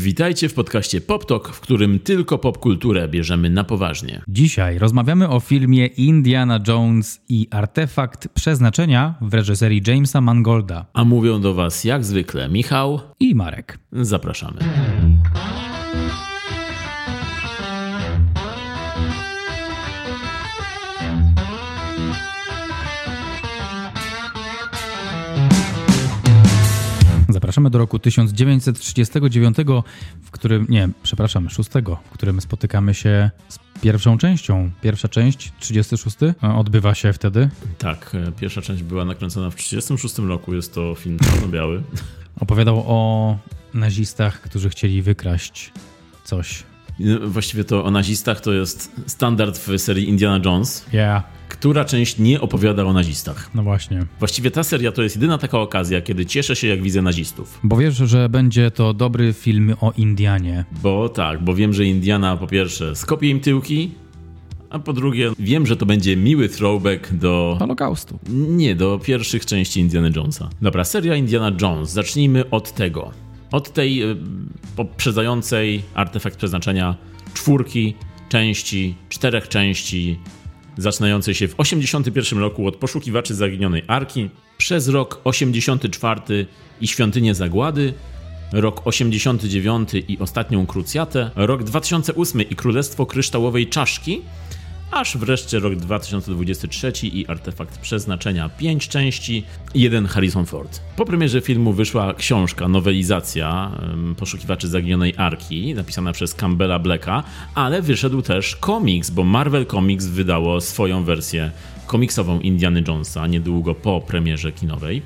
Witajcie w podcaście PopTok, w którym tylko popkulturę bierzemy na poważnie. Dzisiaj rozmawiamy o filmie Indiana Jones i artefakt przeznaczenia w reżyserii Jamesa Mangolda A mówią do Was jak zwykle Michał. i Marek. Zapraszamy. Zapraszamy do roku 1939, w którym, nie, przepraszam, 6, w którym spotykamy się z pierwszą częścią. Pierwsza część, 36, odbywa się wtedy. Tak, e, pierwsza część była nakręcona w 1936 roku. Jest to film czarno-biały. Opowiadał o nazistach, którzy chcieli wykraść coś. E, Właściwie to o nazistach to jest standard w serii Indiana Jones. Yeah, Która część nie opowiada o nazistach? no właśnie. Właściwie ta seria to jest jedyna taka okazja, kiedy cieszę się, jak widzę nazistów. Bo wiesz, że będzie to dobry film o Indianie. Bo tak, bo wiem, że Indiana po pierwsze skopie im tyłki, a po drugie wiem, że to będzie miły throwback do... Holokaustu. Nie, do pierwszych części Indiana Jonesa. Dobra, seria Indiana Jones. Zacznijmy od tego. Od tej y, poprzedzającej artefakt przeznaczenia czwórki części, czterech części, zaczynającej się w 81 roku od poszukiwaczy zaginionej arki, przez rok 84 i świątynię zagłady, rok 89 i ostatnią krucjatę, rok 2008 i królestwo kryształowej czaszki, aż wreszcie rok 2023 i artefakt przeznaczenia 5 części, jeden Harrison Ford. Po premierze filmu wyszła książka, nowelizacja Poszukiwaczy Zaginionej Arki, napisana przez Campbella Blacka, ale wyszedł też komiks, bo Marvel Comics wydało swoją wersję komiksową Indiana Jonesa niedługo po premierze kinowej.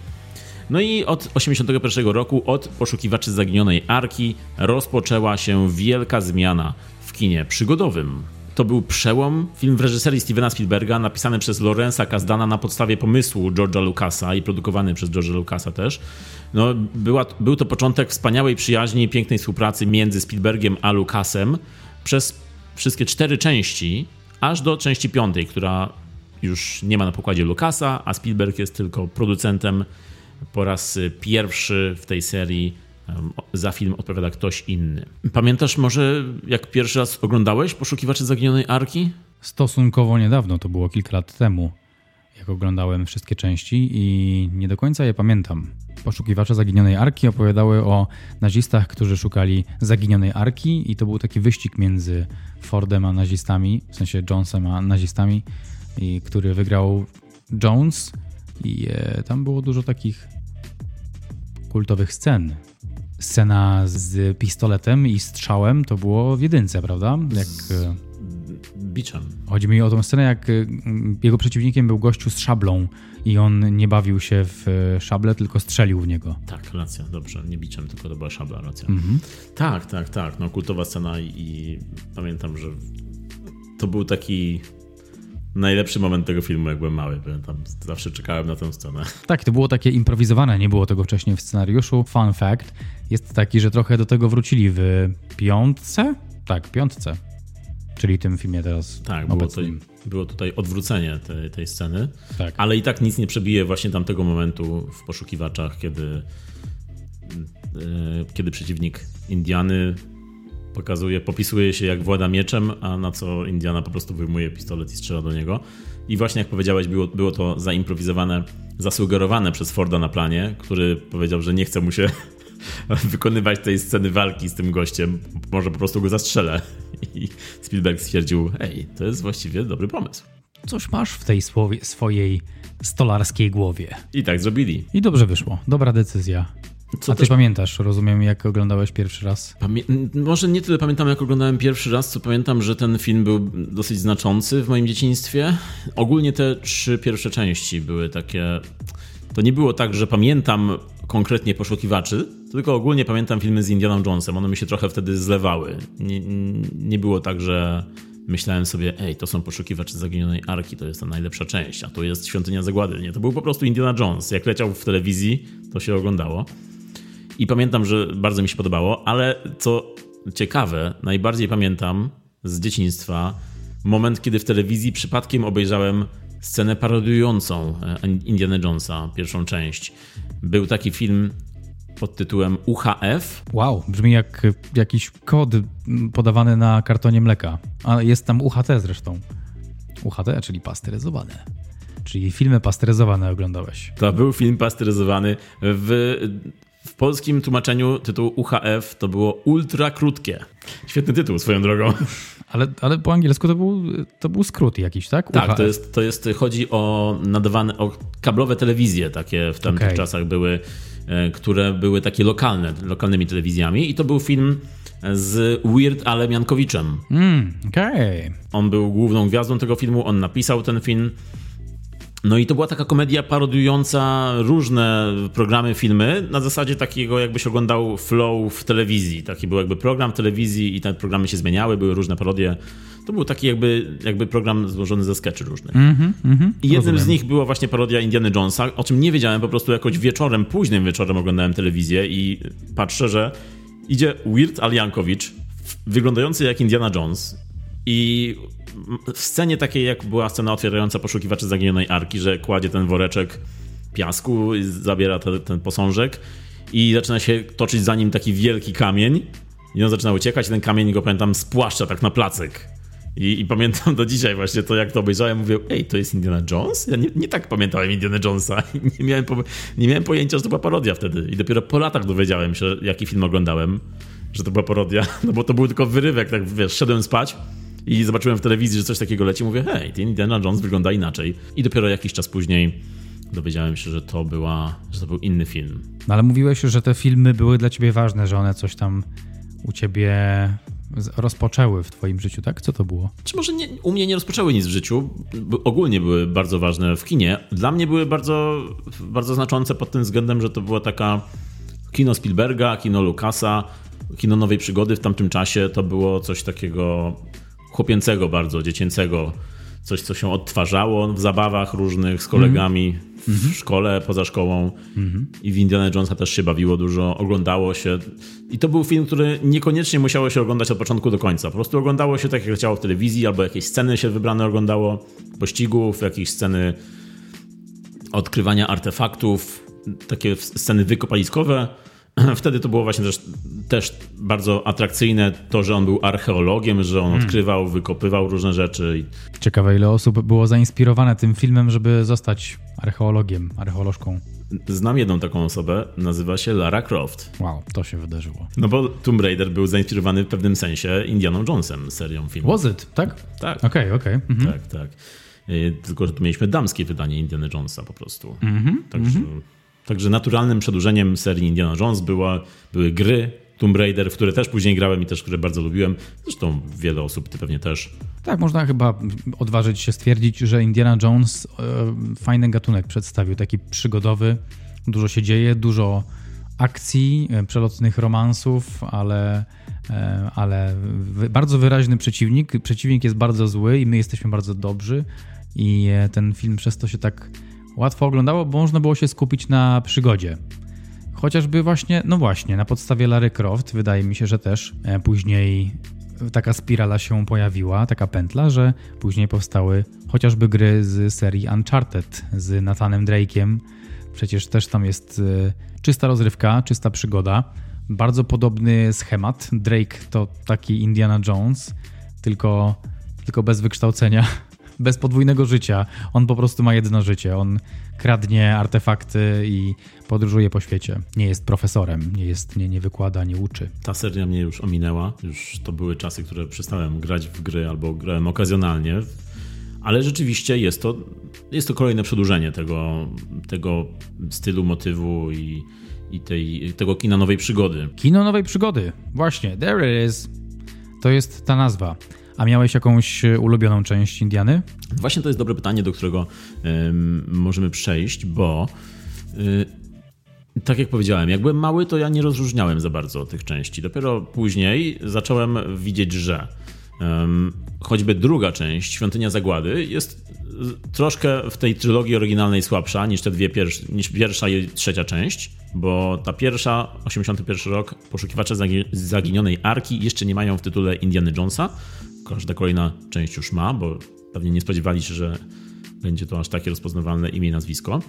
No i od 81 roku, od Poszukiwaczy Zaginionej Arki, rozpoczęła się wielka zmiana w kinie przygodowym. To był przełom, film w reżyserii Stevena Spielberga, napisany przez Lorenza Kasdana na podstawie pomysłu George'a Lucasa i produkowany przez George'a Lucasa też. No, była, był to początek wspaniałej przyjaźni i pięknej współpracy między Spielbergiem a Lucasem przez wszystkie cztery części, aż do części piątej, która już nie ma na pokładzie Lucasa, a Spielberg jest tylko producentem. Po raz pierwszy w tej serii za film odpowiada ktoś inny. Pamiętasz może, jak pierwszy raz oglądałeś Poszukiwaczy Zaginionej Arki? Stosunkowo niedawno, to było kilka lat temu, jak oglądałem wszystkie części i nie do końca je pamiętam. Poszukiwacze zaginionej arki opowiadały o nazistach, którzy szukali zaginionej arki i to był taki wyścig między Fordem a nazistami, w sensie Jonesem a nazistami, i który wygrał Jones i e, tam było dużo takich kultowych scen. Scena z pistoletem i strzałem to było w jedynce, prawda? Jak... E, Biczem. Chodzi mi o tą scenę, jak mm, jego przeciwnikiem był gościu z szablą i on nie bawił się w y, szable, tylko strzelił w niego. Tak, racja, dobrze, nie biczem, tylko to była szabla, racja. Mhm. Tak, tak, tak, no kultowa scena i, i pamiętam, że to był taki najlepszy moment tego filmu, jak byłem mały. Pamiętam, zawsze czekałem na tę scenę. Tak, to było takie improwizowane, nie było tego wcześniej w scenariuszu. Fun fact jest taki, że trochę do tego wrócili w piątce? Tak, piątce. Czyli tym filmie teraz Tak, było, obecnym. było tutaj odwrócenie tej, tej sceny, Tak. ale i tak nic nie przebije właśnie tamtego momentu w poszukiwaczach, kiedy, e, kiedy przeciwnik Indiany pokazuje, popisuje się jak włada mieczem, a na co Indiana po prostu wyjmuje pistolet i strzela do niego. I właśnie jak powiedziałeś, było, było to zaimprowizowane, zasugerowane przez Forda na planie, który powiedział, że nie chce mu się wykonywać tej sceny walki z tym gościem, może po prostu go zastrzelę. I Spielberg stwierdził, ej, to jest właściwie dobry pomysł. Coś masz w tej swojej stolarskiej głowie. I tak zrobili. I dobrze wyszło. Dobra decyzja. Co A ty też pamiętasz, rozumiem, jak oglądałeś pierwszy raz? Pamię- może nie tyle pamiętam, jak oglądałem pierwszy raz, co pamiętam, że ten film był dosyć znaczący w moim dzieciństwie. Ogólnie te trzy pierwsze części były takie. To nie było tak, że pamiętam konkretnie poszukiwaczy, tylko ogólnie pamiętam filmy z Indianą Jonesem. One mi się trochę wtedy zlewały. Nie, nie było tak, że myślałem sobie, ej, to są poszukiwacze zaginionej arki, to jest ta najlepsza część, a to jest świątynia zagłady. Nie, to był po prostu Indiana Jones. Jak leciał w telewizji, to się oglądało. I pamiętam, że bardzo mi się podobało, ale co ciekawe, najbardziej pamiętam z dzieciństwa moment, kiedy w telewizji przypadkiem obejrzałem scenę parodiującą e, Indiana Jonesa, pierwszą część. Był taki film pod tytułem UHF. Wow, brzmi jak jakiś kod podawany na kartonie mleka. A jest tam UHT zresztą. UHT, czyli pasteryzowane. Czyli filmy pasteryzowane oglądałeś. To był film pasteryzowany. W, w polskim tłumaczeniu tytuł UHF to było ultra krótkie. Świetny tytuł swoją drogą. Ale, ale po angielsku to był, to był skrót jakiś, tak? Tak, to jest, to jest, chodzi o nadawane, o kablowe telewizje takie w tamtych okay. czasach były, e, które były takie lokalne, lokalnymi telewizjami i to był film z Weird Alem Jankowiczem. Mm, okay. On był główną gwiazdą tego filmu, on napisał ten film. No i to była taka komedia parodiująca różne programy, filmy, na zasadzie takiego jakby się oglądał flow w telewizji. Taki był jakby program w telewizji i te programy się zmieniały, były różne parodie. To był taki jakby, jakby program złożony ze sketchy różnych. Mm -hmm, mm -hmm, I jednym rozumiem. z nich była właśnie parodia Indiana Jonesa, o czym nie wiedziałem, po prostu jakoś wieczorem, późnym wieczorem oglądałem telewizję i patrzę, że idzie Weird Al wyglądający jak Indiana Jones i w scenie takiej, jak była scena otwierająca poszukiwaczy zaginionej arki, że kładzie ten woreczek piasku, zabiera te, ten posążek i zaczyna się toczyć za nim taki wielki kamień i on zaczyna uciekać i ten kamień go, pamiętam, spłaszcza tak na placek. I, I, pamiętam do dzisiaj właśnie to, jak to obejrzałem, mówię, ej, to jest Indiana Jones? Ja nie, nie tak pamiętałem Indiana Jonesa. Nie miałem, nie miałem pojęcia, że to była parodia wtedy. I dopiero po latach dowiedziałem się, jaki film oglądałem, że to była parodia. No bo to był tylko wyrywek, tak wiesz, szedłem spać i zobaczyłem w telewizji, że coś takiego leci. Mówię, hej, ten Indiana Jones wygląda inaczej. I dopiero jakiś czas później dowiedziałem się, że to, była, że to był inny film. No ale mówiłeś, że te filmy były dla ciebie ważne, że one coś tam u ciebie rozpoczęły w twoim życiu, tak? Co to było? Czy może nie, u mnie nie rozpoczęły nic w życiu, ogólnie były bardzo ważne w kinie. Dla mnie były bardzo, bardzo znaczące pod tym względem, że to była taka kino Spielberga, kino Lucasa, kino nowej przygody w tamtym czasie. To było coś takiego chłopięcego bardzo, dziecięcego. Coś, co się odtwarzało w zabawach różnych z kolegami. Mm w mhm. szkole, poza szkołą mhm. i w Indiana Jonesa też się bawiło dużo, oglądało się. I to był film, który niekoniecznie musiało się oglądać od początku do końca. Po prostu oglądało się tak, jak leciało w telewizji, albo jakieś sceny się wybrane oglądało, pościgów, jakieś sceny odkrywania artefaktów, takie sceny wykopaliskowe. Wtedy to było właśnie też, też bardzo atrakcyjne to, że on był archeologiem, że on hmm. odkrywał, wykopywał różne rzeczy. Ciekawe, ile osób było zainspirowane tym filmem, żeby zostać archeologiem, archeolożką. Znam jedną taką osobę, nazywa się Lara Croft. Wow, to się wydarzyło. No bo Tomb Raider był zainspirowany w pewnym sensie Indianą Jonesem, serią filmów. Was it, tak? Tak. Okej, okay, okej. Okay. Mhm. Tak, tak. Y, tylko, że tu mieliśmy damskie wydanie Indiana Jonesa po prostu. Mhm, Także... Mhm. Także naturalnym przedłużeniem serii Indiana Jones była, były gry Tomb Raider, w które też później grałem i też które bardzo lubiłem. Zresztą wiele osób, ty pewnie też. Tak, można chyba odważyć się stwierdzić, że Indiana Jones e, fajny gatunek przedstawił, taki przygodowy. Dużo się dzieje, dużo akcji, e, przelotnych romansów, ale, e, ale bardzo wyraźny przeciwnik. Przeciwnik jest bardzo zły i my jesteśmy bardzo dobrzy. I ten film przez to się tak łatwo oglądało, bo można było się skupić na przygodzie. Chociażby właśnie, no właśnie, na podstawie Larry Croft wydaje mi się, że też e, później taka spirala się pojawiła, taka pętla, że później powstały chociażby gry z serii Uncharted z Nathanem Drake'iem. Przecież też tam jest e, czysta rozrywka, czysta przygoda. Bardzo podobny schemat. Drake to taki Indiana Jones, tylko, tylko bez wykształcenia bez podwójnego życia. On po prostu ma jedno życie. On kradnie artefakty i podróżuje po świecie. Nie jest profesorem, nie, jest, nie, nie wykłada, nie uczy. Ta seria mnie już ominęła. Już to były czasy, które przestałem grać w gry albo grałem okazjonalnie. Ale rzeczywiście jest to, jest to kolejne przedłużenie tego, tego stylu, motywu i, i tej, tego kina nowej przygody. Kino nowej przygody. Właśnie, there it is. To jest ta nazwa. A miałeś jakąś e, ulubioną część Indiany? Właśnie to jest dobre pytanie, do którego możemy przejść, bo y, tak jak powiedziałem, jak byłem mały, to ja nie rozróżniałem za bardzo tych części. Dopiero później zacząłem widzieć, że choćby druga część, Świątynia Zagłady, jest troszkę w tej trylogii oryginalnej słabsza niż te dwie pierwsze, niż pierwsza i trzecia część, bo ta pierwsza, 81 rok, Poszukiwacze Zaginionej Arki jeszcze nie mają w tytule Indiana Jonesa, każda kolejna część już ma, bo pewnie nie spodziewali się, że będzie to aż takie rozpoznawalne imię i nazwisko.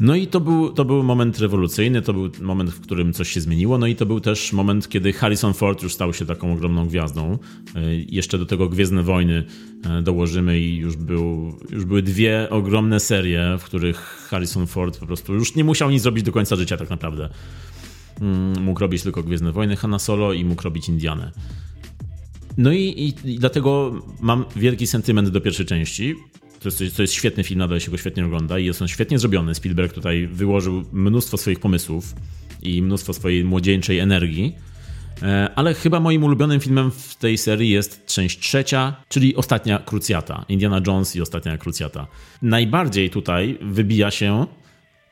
No i to był, to był moment rewolucyjny, to był moment, w którym coś się zmieniło, no i to był też moment, kiedy Harrison Ford już stał się taką ogromną gwiazdą. E, jeszcze do tego Gwiezdne Wojny e, dołożymy i już, był, już były dwie ogromne serie, w których Harrison Ford po prostu już nie musiał nic zrobić do końca życia tak naprawdę. Mm, mógł robić tylko Gwiezdne Wojny Hanna Solo i mógł robić Indianę. No i, i, i, dlatego mam wielki sentyment do pierwszej części. To jest, to jest świetny film, nadal się go świetnie ogląda i jest on świetnie zrobiony. Spielberg tutaj wyłożył mnóstwo swoich pomysłów i mnóstwo swojej młodzieńczej energii. E, ale chyba moim ulubionym filmem w tej serii jest część trzecia, czyli Ostatnia Krucjata. Indiana Jones i Ostatnia Krucjata. Najbardziej tutaj wybija się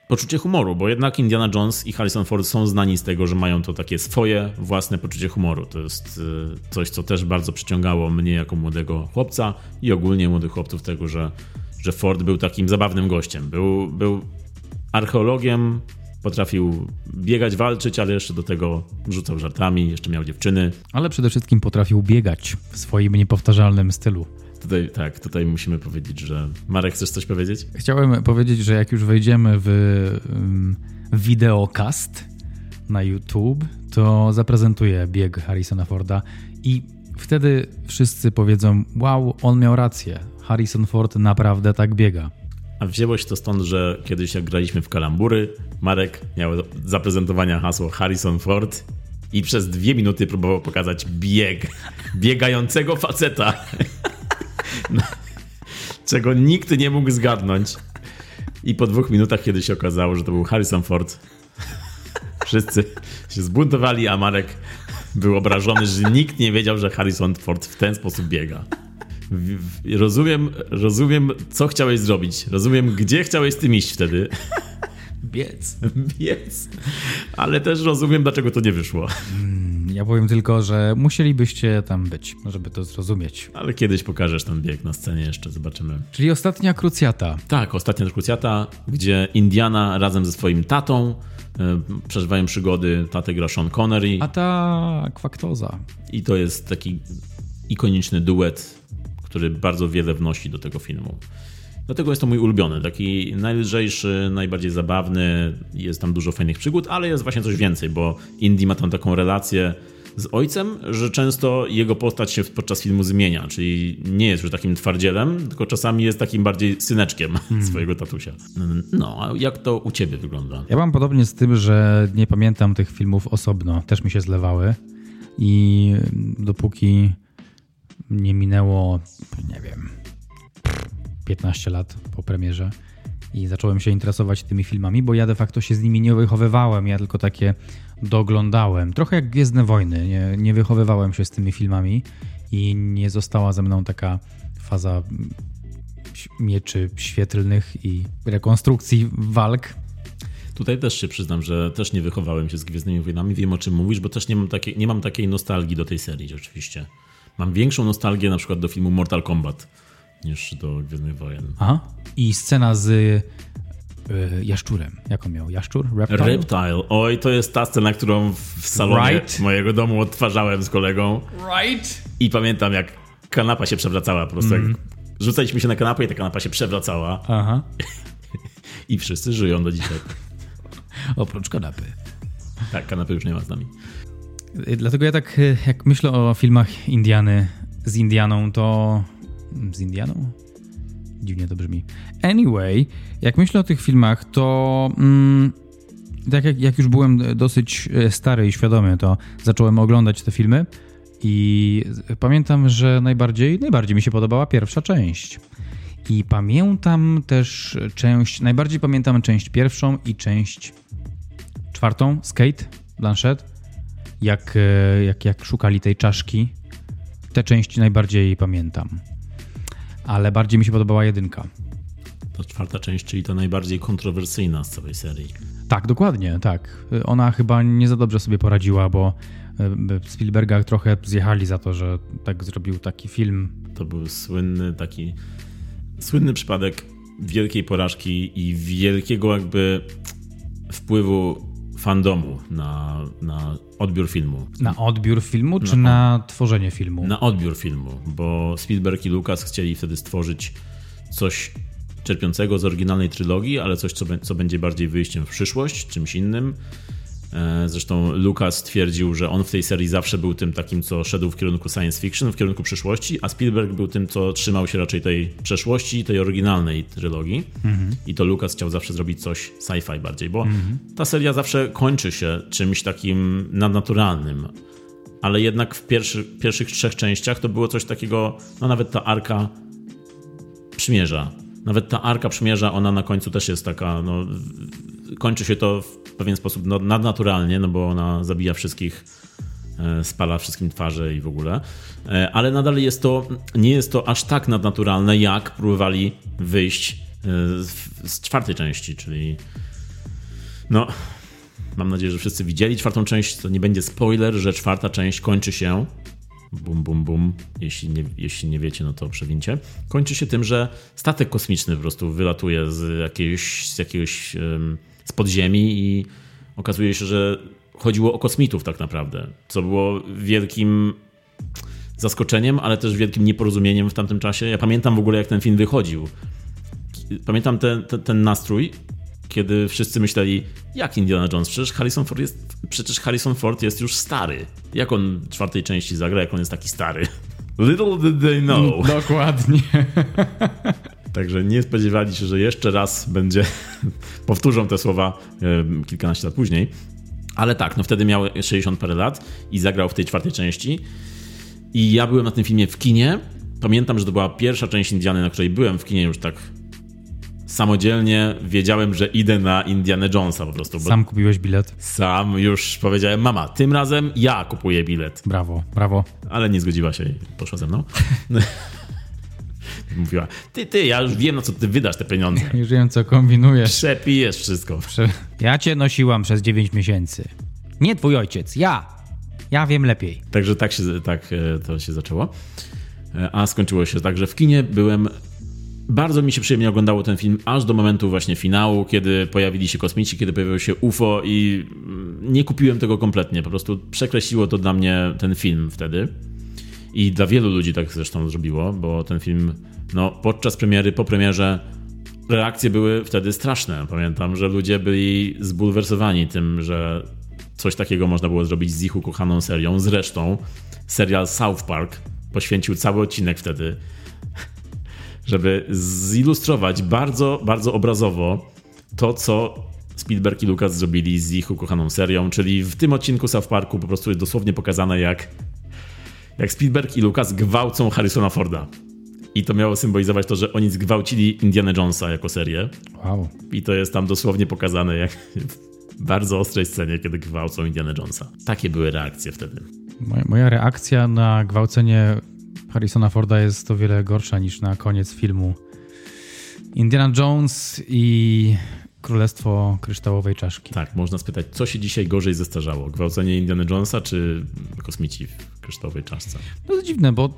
poczucie humoru, bo jednak Indiana Jones i Harrison Ford są znani z tego, że mają to takie swoje własne poczucie humoru. To jest y, coś, co też bardzo przyciągało mnie jako młodego chłopca i ogólnie młodych chłopców tego, że, że Ford był takim zabawnym gościem. Był, był archeologiem, potrafił biegać, walczyć, ale jeszcze do tego rzucał żartami, jeszcze miał dziewczyny. Ale przede wszystkim potrafił biegać w swoim niepowtarzalnym stylu. Tutaj, tak, tutaj musimy powiedzieć, że. Marek, chcesz coś powiedzieć? Chciałem powiedzieć, że jak już wejdziemy w, w wideokast na YouTube, to zaprezentuję bieg Harrisona Forda i wtedy wszyscy powiedzą: Wow, on miał rację. Harrison Ford naprawdę tak biega. A wzięło się to stąd, że kiedyś jak graliśmy w kalambury, Marek miał zaprezentowania hasło Harrison Ford i przez dwie minuty próbował pokazać bieg biegającego faceta. czego nikt nie mógł zgadnąć. I po dwóch minutach, kiedy się okazało, że to był Harrison Ford, wszyscy się zbuntowali, a Marek był obrażony, że nikt nie wiedział, że Harrison Ford w ten sposób biega. Rozumiem, rozumiem, co chciałeś zrobić. Rozumiem, gdzie chciałeś z tym iść wtedy. Biec. Biec. Ale też rozumiem, dlaczego to nie wyszło. Mm, ja powiem tylko, że musielibyście tam być, żeby to zrozumieć. Ale kiedyś pokażesz ten bieg na scenie jeszcze, zobaczymy. Czyli ostatnia krucjata. Tak, ostatnia krucjata, gdzie Indiana razem ze swoim tatą e, przeżywają przygody. Tatę gra Sean Connery. A ta kwaktoza. I to jest taki ikoniczny duet, który bardzo wiele wnosi do tego filmu. Dlatego jest to mój ulubiony, taki najlżejszy, najbardziej zabawny, jest tam dużo fajnych przygód, ale jest właśnie coś więcej, bo Indy ma tam taką relację z ojcem, że często jego postać się podczas filmu zmienia, czyli nie jest już takim twardzielem, tylko czasami jest takim bardziej syneczkiem hmm. swojego tatusia. No, a jak to u ciebie wygląda? Ja mam podobnie z tym, że nie pamiętam tych filmów osobno, też mi się zlewały i dopóki nie minęło, nie wiem, 15 lat po premierze i zacząłem się interesować tymi filmami, bo ja de facto się z nimi nie wychowywałem, ja tylko takie doglądałem. Trochę jak Gwiezdne Wojny, nie, nie wychowywałem się z tymi filmami i nie została ze mną taka faza mieczy świetlnych i rekonstrukcji walk. Tutaj też się przyznam, że też nie wychowałem się z Gwiezdnymi Wojnami. Wiem o czym mówisz, bo też nie mam, takiej, nie mam takiej nostalgii do tej serii oczywiście. Mam większą nostalgię na przykład do filmu Mortal Kombat niż do Gwiezdnych Wojen. Aha. I scena z y, jaszczurem. Jak on miał? Jaszczur? Reptile? Reptile. Oj, to jest ta scena, którą w salonie right? mojego domu odtwarzałem z kolegą. Right? I pamiętam, jak kanapa się przewracała. Po prostu mm. rzucaliśmy się na kanapę i ta kanapa się przewracała. Aha. I wszyscy żyją do dzisiaj. Oprócz kanapy. Tak, kanapy już nie ma z nami. Dlatego ja tak, jak myślę o filmach Indiany z Indianą, to z Indianą? Dziwnie to brzmi. Anyway, jak myślę o tych filmach, to mm, tak jak, jak już byłem dosyć e, stary i świadomy, to zacząłem oglądać te filmy i pamiętam, że najbardziej, najbardziej mi się podobała pierwsza część. I pamiętam też część, najbardziej pamiętam część pierwszą i część czwartą, Skate, Blanchett, jak, e, jak, jak szukali tej czaszki. Te części najbardziej pamiętam ale bardziej mi się podobała jedynka. To czwarta część, czyli ta najbardziej kontrowersyjna z całej serii. Tak, dokładnie, tak. Ona chyba nie za dobrze sobie poradziła, bo e, Spielberga trochę zjechali za to, że tak zrobił taki film. To był słynny taki słynny przypadek wielkiej porażki i wielkiego jakby wpływu fandomu na, na odbiór filmu. Na odbiór filmu, czy na, na tworzenie filmu? Na odbiór filmu, bo Spielberg i Lucas chcieli wtedy stworzyć coś, czerpiącego z oryginalnej trylogii, ale coś, co, co będzie bardziej wyjściem w przyszłość, czymś innym. E, zresztą Lucas twierdził, że on w tej serii zawsze był tym takim, co szedł w kierunku science fiction, w kierunku przyszłości, a Spielberg był tym, co trzymał się raczej tej przeszłości, tej oryginalnej trylogii. Mhm. I to Lucas chciał zawsze zrobić coś sci-fi bardziej, bo mhm. ta seria zawsze kończy się czymś takim nadnaturalnym. Ale jednak w pierwszy, pierwszych trzech częściach to było coś takiego, no nawet ta arka przymierza. Nawet ta arka przymierza, ona na końcu też jest taka, no, kończy się to w pewien sposób no, nadnaturalnie, no bo ona zabija wszystkich, e, spala wszystkim twarze i w ogóle. E, ale nadal jest to, nie jest to aż tak nadnaturalne, jak próbowali wyjść e, z czwartej części, czyli no, mam nadzieję, że wszyscy widzieli czwartą część. To nie będzie spoiler, że czwarta część kończy się. Bum, bum, bum. Jeśli nie, jeśli nie wiecie, no to przewincie. Kończy się tym, że statek kosmiczny po prostu wylatuje z jakiegoś, z jakiegoś z podziemi i okazuje się, że chodziło o kosmitów tak naprawdę, co było wielkim zaskoczeniem, ale też wielkim nieporozumieniem w tamtym czasie. Ja pamiętam w ogóle, jak ten film wychodził. Pamiętam ten, ten, ten nastrój, kiedy wszyscy myśleli, jak Indiana Jones? Przecież Harrison, Ford jest, przecież Harrison Ford jest już stary. Jak on w czwartej części zagra, jak on jest taki stary? Little did they know. Dokładnie. Także nie spodziewali się, że jeszcze raz będzie, powtórzą te słowa kilkanaście lat później. Ale tak, no wtedy miał 60 parę lat i zagrał w tej czwartej części. I ja byłem na tym filmie w kinie. Pamiętam, że to była pierwsza część Indiany, na której byłem w kinie już tak samodzielnie. Wiedziałem, że idę na Indiana Jonesa po prostu. Sam kupiłeś bilet? Sam już powiedziałem, mama, tym razem ja kupuję bilet. Brawo, brawo. Ale nie zgodziła się i poszła ze mną. Mówiła, ty, ty, ja już wiem, na co ty wydasz te pieniądze. Już wiem, co kombinujesz. Przepijesz wszystko. Prze... Ja cię nosiłam przez 9 miesięcy. Nie twój ojciec, ja. Ja wiem lepiej. Także tak, się, tak e, to się zaczęło. E, a skończyło się tak, że w kinie byłem bardzo mi się przyjemnie oglądało ten film, aż do momentu właśnie finału, kiedy pojawili się kosmici, kiedy pojawiło się UFO i mm, nie kupiłem tego kompletnie. Po prostu przekreśliło to dla mnie ten film wtedy. I dla wielu ludzi tak zresztą zrobiło, bo ten film no, podczas premiery, po premierze reakcje były wtedy straszne. Pamiętam, że ludzie byli zbulwersowani tym, że coś takiego można było zrobić z ich ukochaną serią. Zresztą serial South Park poświęcił cały odcinek wtedy, żeby zilustrować bardzo, bardzo obrazowo to, co Spielberg i Lucas zrobili z ich ukochaną serią, czyli w tym odcinku South Parku po prostu jest dosłownie pokazane, jak, jak Spielberg i Lucas gwałcą Harrisona Forda. I to miało symbolizować to, że oni zgwałcili Indiana Jonesa jako serię. Wow. I to jest tam dosłownie pokazane jak w bardzo ostrej scenie, kiedy gwałcą Indiana Jonesa. Takie były reakcje wtedy. Moja, moja reakcja na gwałcenie Harrisona Forda jest o wiele gorsza niż na koniec filmu. Indiana Jones i Królestwo Kryształowej Czaszki. Tak, można spytać, co się dzisiaj gorzej zestarzało? Gwałcenie Indiana Jonesa czy kosmici w kryształowej czaszce? No to dziwne, bo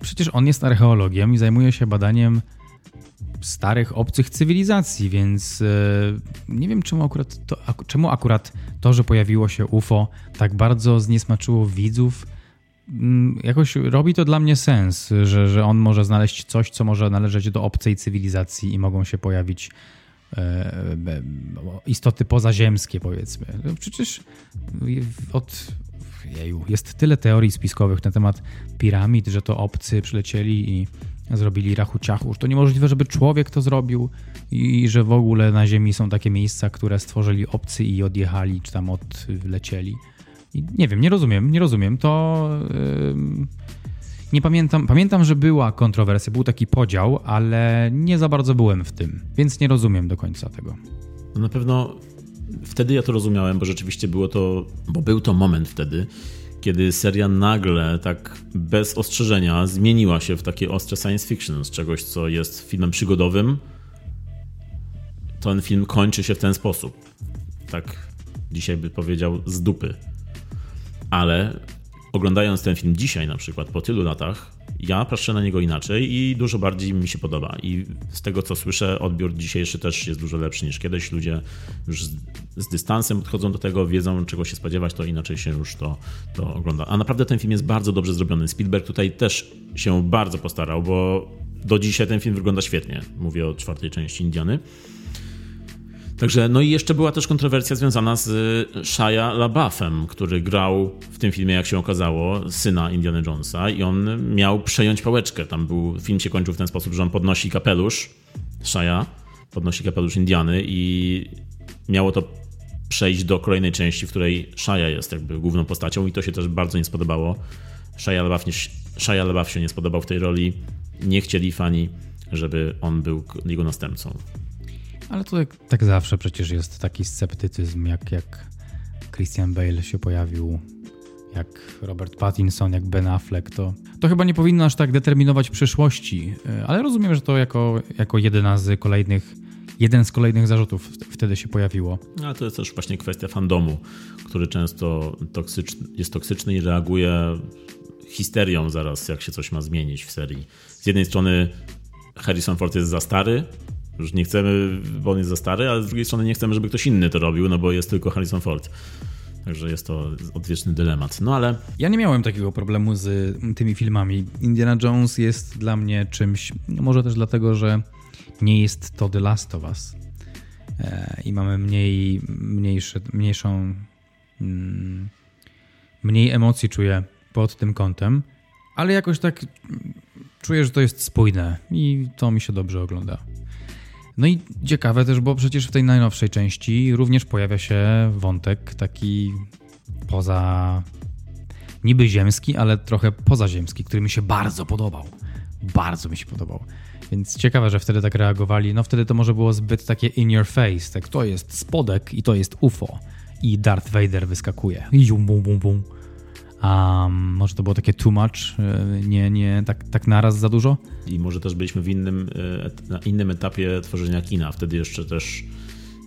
przecież on jest archeologiem i zajmuje się badaniem starych, obcych cywilizacji, więc e, nie wiem, czemu akurat, to, czemu akurat to, że pojawiło się UFO, tak bardzo zniesmaczyło widzów. Mm, jakoś robi to dla mnie sens, że, że on może znaleźć coś, co może należeć do obcej cywilizacji i mogą się pojawić e, e, istoty pozaziemskie, powiedzmy. No przecież od jeju, jest tyle teorii spiskowych na temat piramid, że to obcy przylecieli i zrobili rachu ciachu. To niemożliwe, żeby człowiek to zrobił i że w ogóle na Ziemi są takie miejsca, które stworzyli obcy i odjechali, czy tam odlecieli. I nie wiem, nie rozumiem, nie rozumiem. To yy, nie pamiętam. Pamiętam, że była kontrowersja, był taki podział, ale nie za bardzo byłem w tym, więc nie rozumiem do końca tego. No na pewno wtedy ja to rozumiałem, bo rzeczywiście było to, bo był to moment wtedy, kiedy seria nagle, tak bez ostrzeżenia, zmieniła się w takie ostre science fiction z czegoś, co jest filmem przygodowym. Ten film kończy się w ten sposób. Tak dzisiaj by powiedział z dupy. Ale oglądając ten film dzisiaj na przykład, po tylu latach, ja patrzę na niego inaczej i dużo bardziej mi się podoba. I z tego co słyszę, odbiór dzisiejszy też jest dużo lepszy niż kiedyś. Ludzie już z, dystansem podchodzą do tego, wiedzą czego się spodziewać, to inaczej się już to, to ogląda. A naprawdę ten film jest bardzo dobrze zrobiony. Spielberg tutaj też się bardzo postarał, bo do dzisiaj ten film wygląda świetnie. Mówię o czwartej części Indiany. Także, no i jeszcze była też kontrowersja związana z Shia LaBeoufem, który grał w tym filmie, jak się okazało, syna Indiana Jonesa i on miał przejąć pałeczkę. Tam był, film się kończył w ten sposób, że on podnosi kapelusz Shia, podnosi kapelusz Indiany i miało to przejść do kolejnej części, w której Shia jest jakby główną postacią i to się też bardzo nie spodobało. Shia LaBeouf, nie, Shia LaBeouf się nie spodobał w tej roli. Nie chcieli fani, żeby on był jego następcą. Ale to tak, tak zawsze przecież jest taki sceptycyzm, jak, jak Christian Bale się pojawił, jak Robert Pattinson, jak Ben Affleck, to, to chyba nie powinno aż tak determinować przyszłości, e, ale rozumiem, że to jako, jako jedyna z kolejnych, jeden z kolejnych zarzutów wtedy się pojawiło. A to jest też właśnie kwestia fandomu, który często toksyczny, jest toksyczny i reaguje histerią zaraz, jak się coś ma zmienić w serii. Z jednej strony Harrison Ford jest za stary, już nie chcemy, bo on jest za stary, ale z drugiej strony nie chcemy, żeby ktoś inny to robił, no bo jest tylko Harrison Ford. Także jest to odwieczny dylemat. No ale. Ja nie miałem takiego problemu z tymi filmami. Indiana Jones jest dla mnie czymś, no może też dlatego, że nie jest to The Last of Us. E, I mamy mniej, mniejsze, mniejszą. Mm, mniej emocji czuję pod tym kątem, ale jakoś tak czuję, że to jest spójne i to mi się dobrze ogląda. No i ciekawe też, bo przecież w tej najnowszej części również pojawia się wątek taki poza niby ziemski, ale trochę pozaziemski, który mi się bardzo podobał. Bardzo mi się podobał. Więc ciekawe, że wtedy tak reagowali. No wtedy to może było zbyt takie in your face. Tak to jest spodek i to jest UFO. I Darth Vader wyskakuje. I bum, bum, bum. Um, może to było takie too much, e, nie, nie tak, tak naraz za dużo? I może też byliśmy w innym, e, na innym etapie tworzenia kina. Wtedy jeszcze też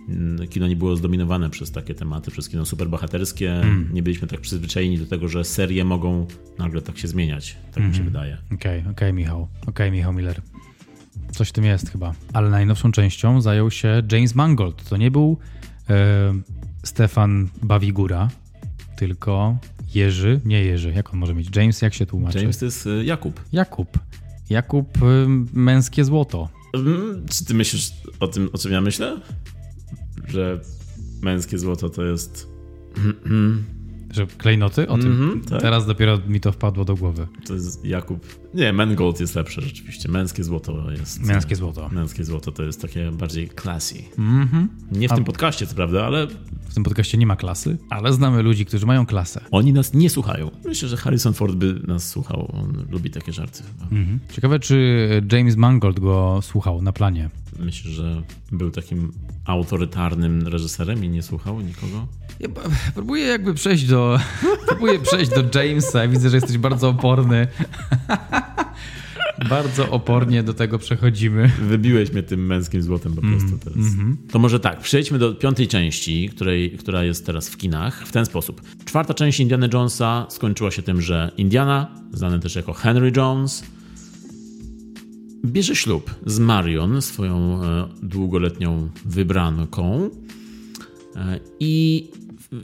mm, kino nie było zdominowane przez takie tematy, przez kino superbohaterskie. Mm. Nie byliśmy tak przyzwyczajeni do tego, że serie mogą nagle tak się zmieniać. Tak mm mi się mhm. wydaje. Okej, okay, okej okay, Michał. Okej okay, Michał Miller. Coś w tym jest chyba. Ale najnowszą częścią zajął się James Mangold. To nie był e, Stefan Bawigura, tylko Jerzy, nie Jerzy, jak on może mieć? James, jak się tłumaczy? James to jest y, Jakub. Jakub. Jakub, y, męskie złoto. Mm, czy ty myślisz o tym, o czym ja myślę? Że męskie złoto to jest... Że klejnoty? O tym. Mm -hmm, tak. Teraz dopiero mi to wpadło do głowy. To jest Jakub. Nie, Mangold jest lepsze rzeczywiście. Męskie złoto jest. Męskie złoto. Męskie złoto to jest takie bardziej classy. Mm -hmm. Nie w A... tym podcaście, co prawda, ale. W tym podcaście nie ma klasy, ale znamy ludzi, którzy mają klasę. Oni nas nie słuchają. Myślę, że Harrison Ford by nas słuchał. On lubi takie żarty chyba. Mm -hmm. Ciekawe, czy James Mangold go słuchał na planie. Myślę, że był takim autorytarnym reżyserem i nie słuchał nikogo. Ja próbuję jakby przejść do. próbuję przejść do Jamesa. Widzę, że jesteś bardzo oporny. bardzo opornie do tego przechodzimy. Wybiłeś mnie tym męskim złotem po prostu mm, teraz. Mm -hmm. To może tak, przejdźmy do piątej części, której, która jest teraz w kinach, w ten sposób. Czwarta część Indiana Jonesa skończyła się tym, że Indiana, znany też jako Henry Jones, bierze ślub z Marion, swoją e, długoletnią wybranką. E, I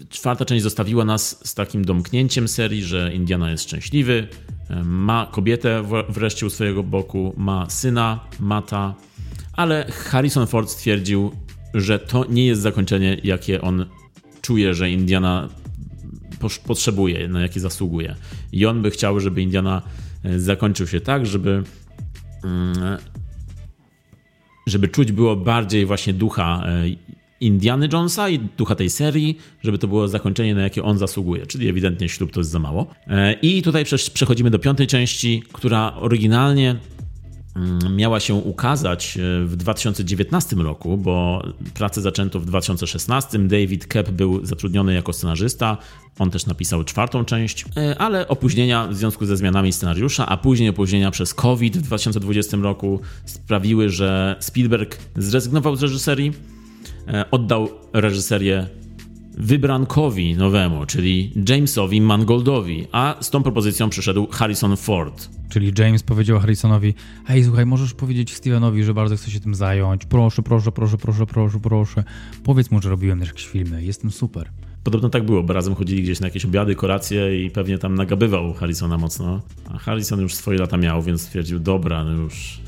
czwarta część zostawiła nas z takim domknięciem serii, że Indiana jest szczęśliwy, e, ma kobietę wreszcie u swojego boku, ma syna, mata, ale Harrison Ford stwierdził, że to nie jest zakończenie, jakie on czuje, że Indiana potrzebuje, na jakie zasługuje. I on by chciał, żeby Indiana zakończył się tak, żeby mm, żeby czuć było bardziej właśnie ducha Indiana Jonesa i ducha tej serii, żeby to było zakończenie, na jakie on zasługuje. Czyli ewidentnie ślub to jest za mało. E, I tutaj przechodzimy do piątej części, która oryginalnie mm, miała się ukazać e, w 2019 roku, bo pracę zaczęto w 2016. David Kep był zatrudniony jako scenarzysta. On też napisał czwartą część, e, ale opóźnienia w związku ze zmianami scenariusza, a później opóźnienia przez COVID w 2020 roku sprawiły, że Spielberg zrezygnował z reżyserii oddał reżyserię wybrankowi nowemu, czyli Jamesowi Mangoldowi, a z tą propozycją przyszedł Harrison Ford. Czyli James powiedział Harrisonowi: Hej, słuchaj, możesz powiedzieć Stevenowi, że bardzo chcę się tym zająć. Proszę, proszę, proszę, proszę, proszę, proszę. Powiedz mu, że robiłem też jakieś filmy. Jestem super. Podobno tak było, bo razem chodzili gdzieś na jakieś obiady, kolacje i pewnie tam nagabywał Harrisona mocno. A Harrison już swoje lata miał, więc stwierdził, dobra, no już...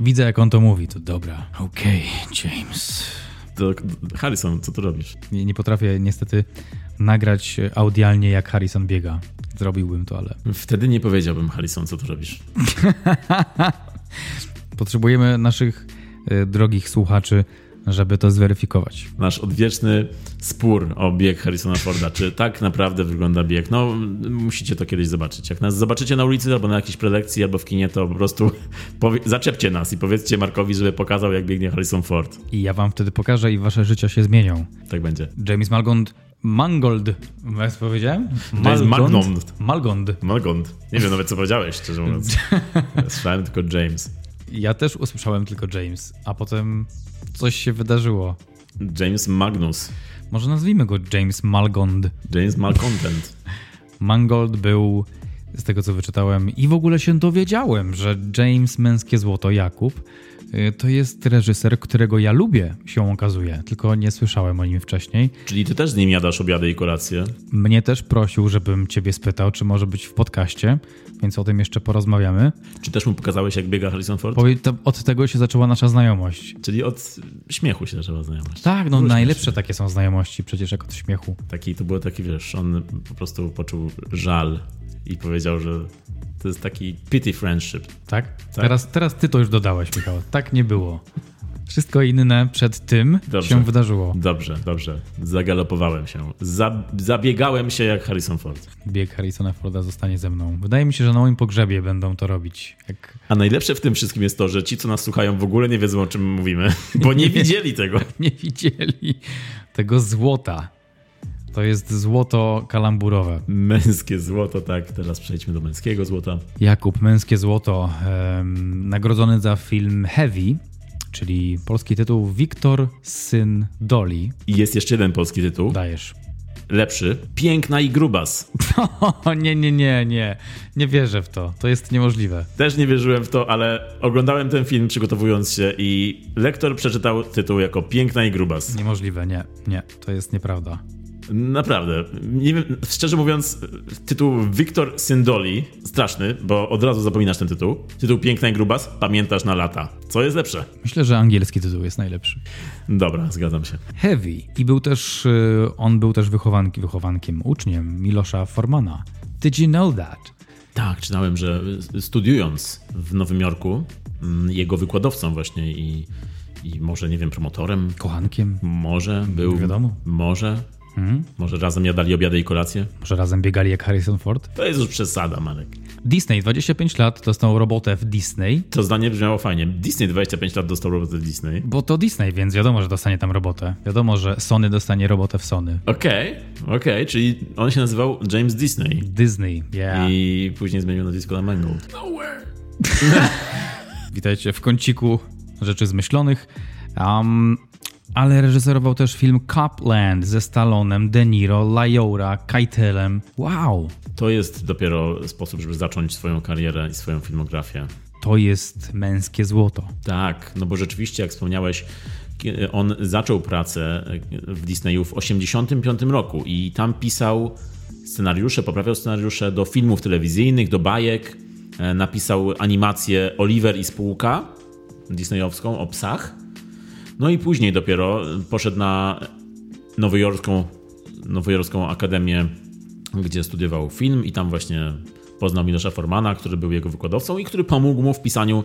Widzę, jak on to mówi, to dobra. Okej, okay, James. To, Harrison, co tu robisz? Nie, nie potrafię niestety nagrać audialnie, jak Harrison biega. Zrobiłbym to, ale... Wtedy nie powiedziałbym, Harrison, co tu robisz. Potrzebujemy naszych y, drogich słuchaczy żeby to zweryfikować. Nasz odwieczny spór o bieg Harrisona Forda. Czy tak naprawdę wygląda bieg? No, musicie to kiedyś zobaczyć. Jak nas zobaczycie na ulicy albo na jakiejś prelekcji, albo w kinie, to po prostu zaczepcie nas i powiedzcie Markowi, żeby pokazał, jak biegnie Harrison Ford. I ja wam wtedy pokażę i wasze życia się zmienią. Tak będzie. James Malgond Mangold, jak powiedziałem? Malgond. Malgond. Malgond. Nie wiem nawet, co powiedziałeś, szczerze mówiąc. Słyszałem tylko James. Ja też usłyszałem tylko James, a potem coś się wydarzyło. James Magnus. Może nazwijmy go James Malgond. James Malcontent. Mangold był, z tego co wyczytałem i w ogóle się dowiedziałem, że James Męskie Złoto Jakub to jest reżyser, którego ja lubię, się okazuje, tylko nie słyszałem o nim wcześniej. Czyli ty też z nim jadasz obiady i kolacje? Mnie też prosił, żebym ciebie spytał, czy może być w podcaście więc o tym jeszcze porozmawiamy. Czy też mu pokazałeś, jak biega Harrison Ford? Od tego się zaczęła nasza znajomość. Czyli od śmiechu się zaczęła znajomość. Tak, no najlepsze takie są znajomości przecież jak od śmiechu. Taki, to było taki, wiesz, on po prostu poczuł żal i powiedział, że to jest taki pity friendship. Tak? tak? Teraz, teraz ty to już dodałeś, Michał. Tak nie było. Wszystko inne przed tym dobrze, się wydarzyło. Dobrze, dobrze. Zagalopowałem się. zabiegałem się jak Harrison Ford. Bieg Harrisona Forda zostanie ze mną. Wydaje mi się, że na moim pogrzebie będą to robić. Jak... A najlepsze w tym wszystkim jest to, że ci, co nas słuchają, w ogóle nie wiedzą, o czym mówimy, bo nie, nie widzieli tego. Nie widzieli tego złota. To jest złoto kalamburowe. Męskie złoto, tak. Teraz przejdźmy do męskiego złota. Jakub, męskie złoto. nagrodzony za film Heavy czyli polski tytuł Wiktor, syn Doli. I jest jeszcze jeden polski tytuł. Dajesz. Lepszy. Piękna i grubas. O, nie, nie, nie, nie. Nie wierzę w to. To jest niemożliwe. Też nie wierzyłem w to, ale oglądałem ten film przygotowując się i lektor przeczytał tytuł jako Piękna i grubas. Niemożliwe, nie. Nie, to jest nieprawda. Naprawdę. Nie wiem, szczerze mówiąc, tytuł Wiktor Syndoli, straszny, bo od razu zapominasz ten tytuł. Tytuł Piękna i Grubas, pamiętasz na lata. Co jest lepsze? Myślę, że angielski tytuł jest najlepszy. Dobra, zgadzam się. Heavy. I był też, y, on był też wychowanki, wychowankiem, uczniem Milosza Formana. Did you know that? Tak, czytałem, że studiując w Nowym Jorku, mm, jego wykładowcą właśnie i, i może, nie wiem, promotorem. Kochankiem. Może był. Nie wiadomo. Może Hmm? Może razem jadali obiady i kolacje? Może razem biegali jak Harrison Ford? To jest już przesada, Marek. Disney 25 lat dostał robotę w Disney. To zdanie brzmiało fajnie. Disney 25 lat dostał robotę w Disney. Bo to Disney, więc wiadomo, że dostanie tam robotę. Wiadomo, że Sony dostanie robotę w Sony. Okej, okay, okej, okay, czyli on się nazywał James Disney. Disney, yeah. I później zmienił nazwisko na Mangold. Nowhere. Witajcie w kąciku rzeczy zmyślonych. Um, ale reżyserował też film Copland ze Stallonem, De Niro, Lajora, Keitelem. Wow! To jest dopiero sposób, żeby zacząć swoją karierę i swoją filmografię. To jest męskie złoto. Tak, no bo rzeczywiście, jak wspomniałeś, on zaczął pracę w Disneyu w 1985 roku i tam pisał scenariusze, poprawiał scenariusze do filmów telewizyjnych, do bajek. E, napisał animację Oliver i spółka disneyowską o psach. No i później dopiero poszedł na nowojorską, nowojorską akademię, gdzie studiował film i tam właśnie poznał Milosza Formana, który był jego wykładowcą i który pomógł mu w pisaniu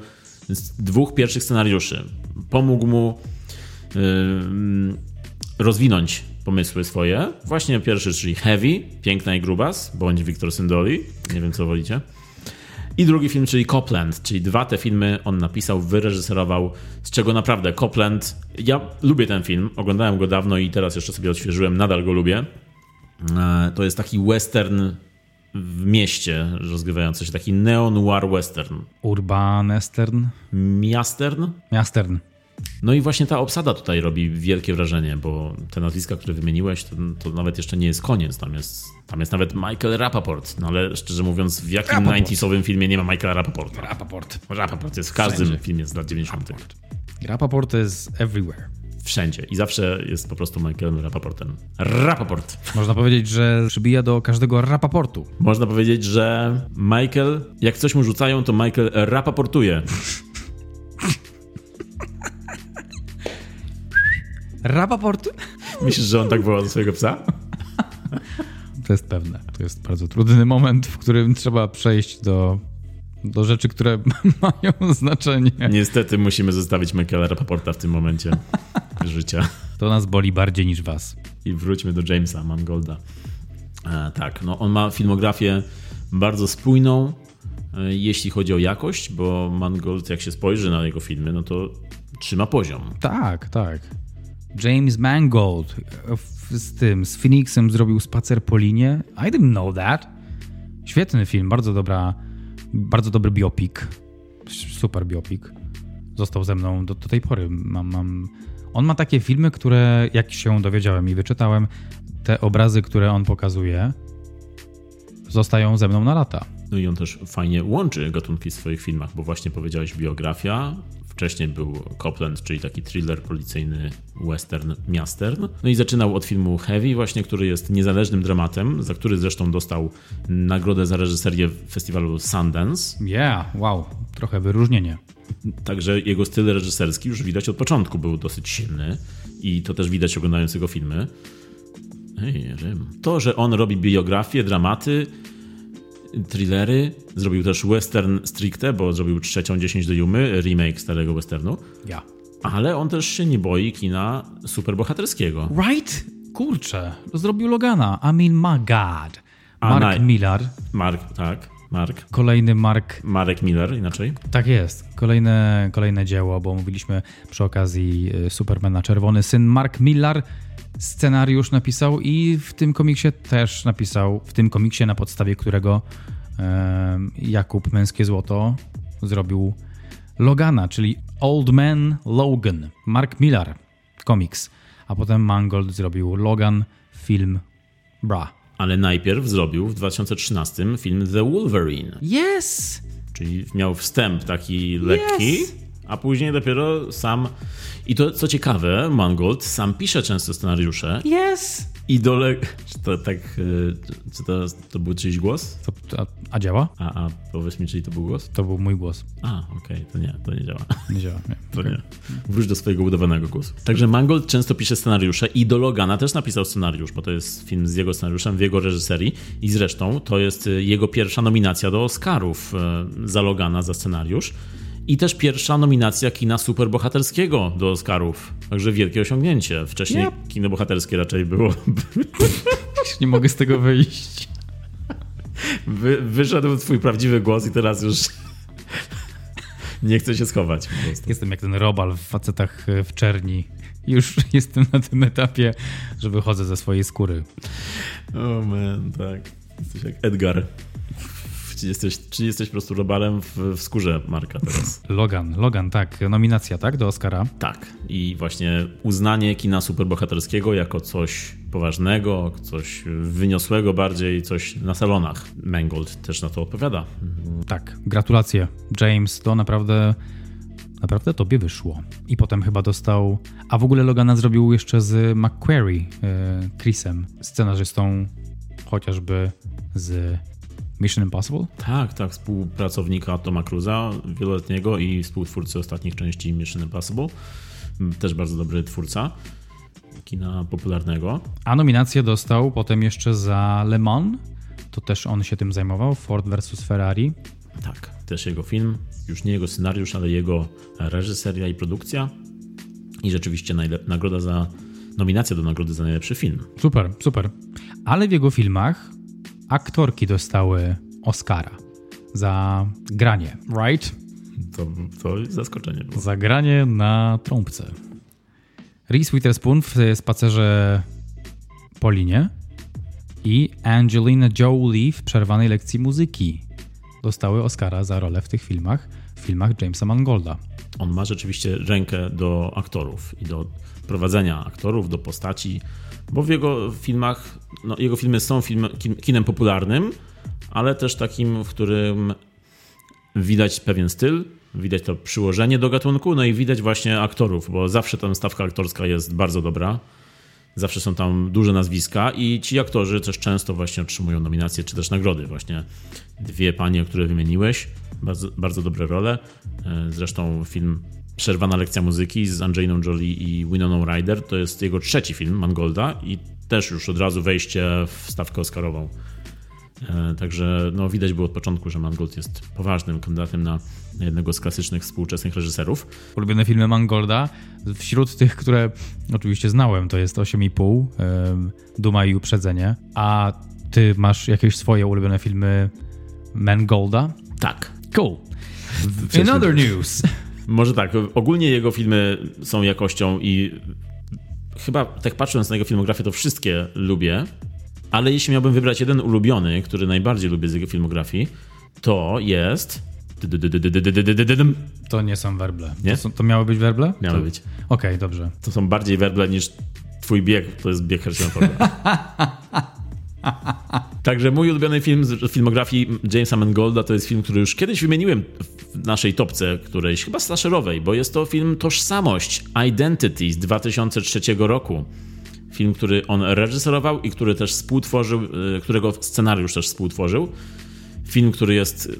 dwóch pierwszych scenariuszy. Pomógł mu yy, rozwinąć pomysły swoje. Właśnie pierwszy, czyli Heavy, Piękna i Grubas, bądź Wiktor Syndoli, nie wiem co wolicie. I drugi film, czyli Copland, czyli dwa te filmy on napisał, wyreżyserował, z czego naprawdę Copland, ja lubię ten film, oglądałem go dawno i teraz jeszcze sobie odświeżyłem, nadal go lubię. E, to jest taki western w mieście rozgrywający się, taki neo-noir western. Urban western? Miastern? Miastern. No i właśnie ta obsada tutaj robi wielkie wrażenie, bo te nazwiska, które wymieniłeś, to, to nawet jeszcze nie jest koniec. Tam jest, tam jest nawet Michael Rapaport. No ale szczerze mówiąc, w jakim 90-owym filmie nie ma Michaela Rapaporta? Rapaport. Rapaport jest w każdym Wszędzie. filmie z lat 90. Rapaport. Rapaport is everywhere. wszędzie i zawsze jest po prostu Michaelem Rapaportem. Rapaport. Można powiedzieć, że przybija do każdego rapaportu. Można powiedzieć, że Michael, jak coś mu rzucają, to Michael rapaportuje. Rapaport? Myślisz, że on tak woła do swojego psa? To jest pewne. To jest bardzo trudny moment, w którym trzeba przejść do, do rzeczy, które mają znaczenie. Niestety musimy zostawić Michaela Rapaporta w tym momencie życia. To nas boli bardziej niż was. I wróćmy do Jamesa Mangolda. E, tak, no on ma filmografię bardzo spójną, e, jeśli chodzi o jakość, bo Mangold, jak się spojrzy na jego filmy, no to trzyma poziom. Tak, tak. James Mangold w- z tym, z Phoenixem zrobił spacer po linie. I didn't know that. Świetny film, bardzo dobra, bardzo dobry biopic. Super biopic. Został ze mną do, do tej pory. Mam, mam... On ma takie filmy, które, jak się dowiedziałem i wyczytałem, te obrazy, które on pokazuje, zostają ze mną na lata. No i on też fajnie łączy gatunki w swoich filmach, bo właśnie powiedziałeś biografia, wcześniej był Copland, czyli taki thriller policyjny western miastern. No i zaczynał od filmu Heavy właśnie, który jest niezależnym dramatem, za który zresztą dostał nagrodę za reżyserię w festiwalu Sundance. Yeah, wow, trochę wyróżnienie. Także jego styl reżyserski już widać od początku był dosyć silny i to też widać oglądając jego filmy. Ej, Rym. To, że on robi biografie, dramaty, thrillery, zrobił też western stricte, bo zrobił trzecią 10 do Jumy, remake starego westernu, Ja. ale on też się nie boi kina superbohaterskiego. Right? Kurczę, zrobił Logana. I mean, my god. Mark Millar. Mark, tak, Mark. Kolejny Mark. Marek Miller inaczej. Tak jest. Kolejne, kolejne dzieło, bo mówiliśmy przy okazji y, Supermana Czerwony Syn. Mark Millar scenariusz napisał i w tym komiksie też napisał, w tym komiksie na podstawie którego em, Jakub Męskie Złoto zrobił Logana, czyli Old Man Logan. Mark Millar, komiks. A potem Mangold zrobił Logan, film Bra. Ale najpierw zrobił w 2013 film The Wolverine, Yes! czyli miał wstęp taki lekki, Yes. A później dopiero sam. I to co ciekawe, Mangold sam pisze często scenariusze Yes! i dole. Czy to tak. y, Czy to, to był czyjś głos? To, a, a działa? A, a powiedz mi, czyj to był głos? To był mój głos. A, okej, to nie, to nie działa. Nie działa. Nie. To nie. Wróć do swojego udawanego głosu. Także Mangold często pisze scenariusze i do Logana też napisał scenariusz, bo to jest film z jego scenariuszem, w jego reżyserii i zresztą to jest y, jego pierwsza nominacja do Oscarów y, za Logana za scenariusz i też pierwsza nominacja kina superbohaterskiego do Oscarów. Także wielkie osiągnięcie. Wcześniej Yep. kino bohaterskie raczej było... Nie mogę z tego wyjść. Wy, wyszedł twój prawdziwy głos i teraz już nie chcę się schować. Jestem jak ten robal w facetach e, w czerni. Już jestem na tym etapie, że wychodzę ze swojej skóry. O oh man, tak. Jesteś jak Edgar. Czy jesteś, czy jesteś po prostu robalem w, w skórze Marka teraz? Logan, Logan, tak. Nominacja, tak? Do Oscara. Tak. I właśnie uznanie kina superbohaterskiego jako coś poważnego, coś wyniosłego bardziej, coś na salonach. Mangold też na to odpowiada. Tak. Gratulacje. James, to naprawdę... Naprawdę tobie wyszło. I potem chyba dostał... A w ogóle Logana zrobił jeszcze z McQuarrie, e, Chrisem, scenarzystą chociażby z Mission Impossible. Tak, tak. Współpracownika Toma Cruza, wieloletniego i współtwórcy ostatnich części Mission Impossible. Też bardzo dobry twórca kina popularnego. A nominację dostał potem jeszcze za Le Mans. To też on się tym zajmował. Ford versus Ferrari. Tak, też jego film, już nie jego scenariusz, ale jego reżyseria i produkcja. I rzeczywiście nagroda za nominacja do nagrody za najlepszy film. Super, super. Ale w jego filmach aktorki dostały Oscara za granie, right? To, to jest zaskoczenie. Było. Za granie na trąbce. Reese Witherspoon w spacerze po linie i Angelina Jolie w przerwanej lekcji muzyki dostały Oscara za rolę w tych filmach, w filmach Jamesa Mangolda. On ma rzeczywiście rękę do aktorów i do prowadzenia aktorów, do postaci, bo w jego filmach, no, jego filmy są film, kin, kinem popularnym, ale też takim, w którym widać pewien styl, widać to przyłożenie do gatunku, no i widać właśnie aktorów, bo zawsze tam stawka aktorska jest bardzo dobra. Zawsze są tam duże nazwiska i ci aktorzy też często właśnie otrzymują nominacje czy też nagrody. Właśnie dwie panie, które wymieniłeś, bardzo, bardzo dobre role. E, zresztą film Przerwana lekcja muzyki z Angeliną Jolie i Winoną Ryder to jest jego trzeci film, Mangolda i też już od razu wejście w stawkę oscarową. E, także no, widać było od początku, że Mangold jest poważnym kandydatem na jednego z klasycznych współczesnych reżyserów. Ulubione filmy Mangolda, wśród tych, które oczywiście znałem, to jest 8,5, Duma i Uprzedzenie. A ty masz jakieś swoje ulubione filmy Mangolda? Tak. Cool. In other news. Może tak, ogólnie jego filmy są jakością i chyba tak patrząc na jego filmografię, to wszystkie lubię, ale jeśli miałbym wybrać jeden ulubiony, który najbardziej lubię z jego filmografii, to jest. To nie są werble. Nie? To, są, to miały być werble? Miały być. Okej, okay, dobrze. To są bardziej werble niż twój bieg, to jest bieg Harrisona Forda. Także mój ulubiony film z filmografii Jamesa Mangolda to jest film, który już kiedyś wymieniłem w naszej topce którejś, chyba slasherowej, bo jest to film Tożsamość, Identity z 2003 roku. Film, który on reżyserował i który też współtworzył, y, którego scenariusz też współtworzył. Film, który jest y,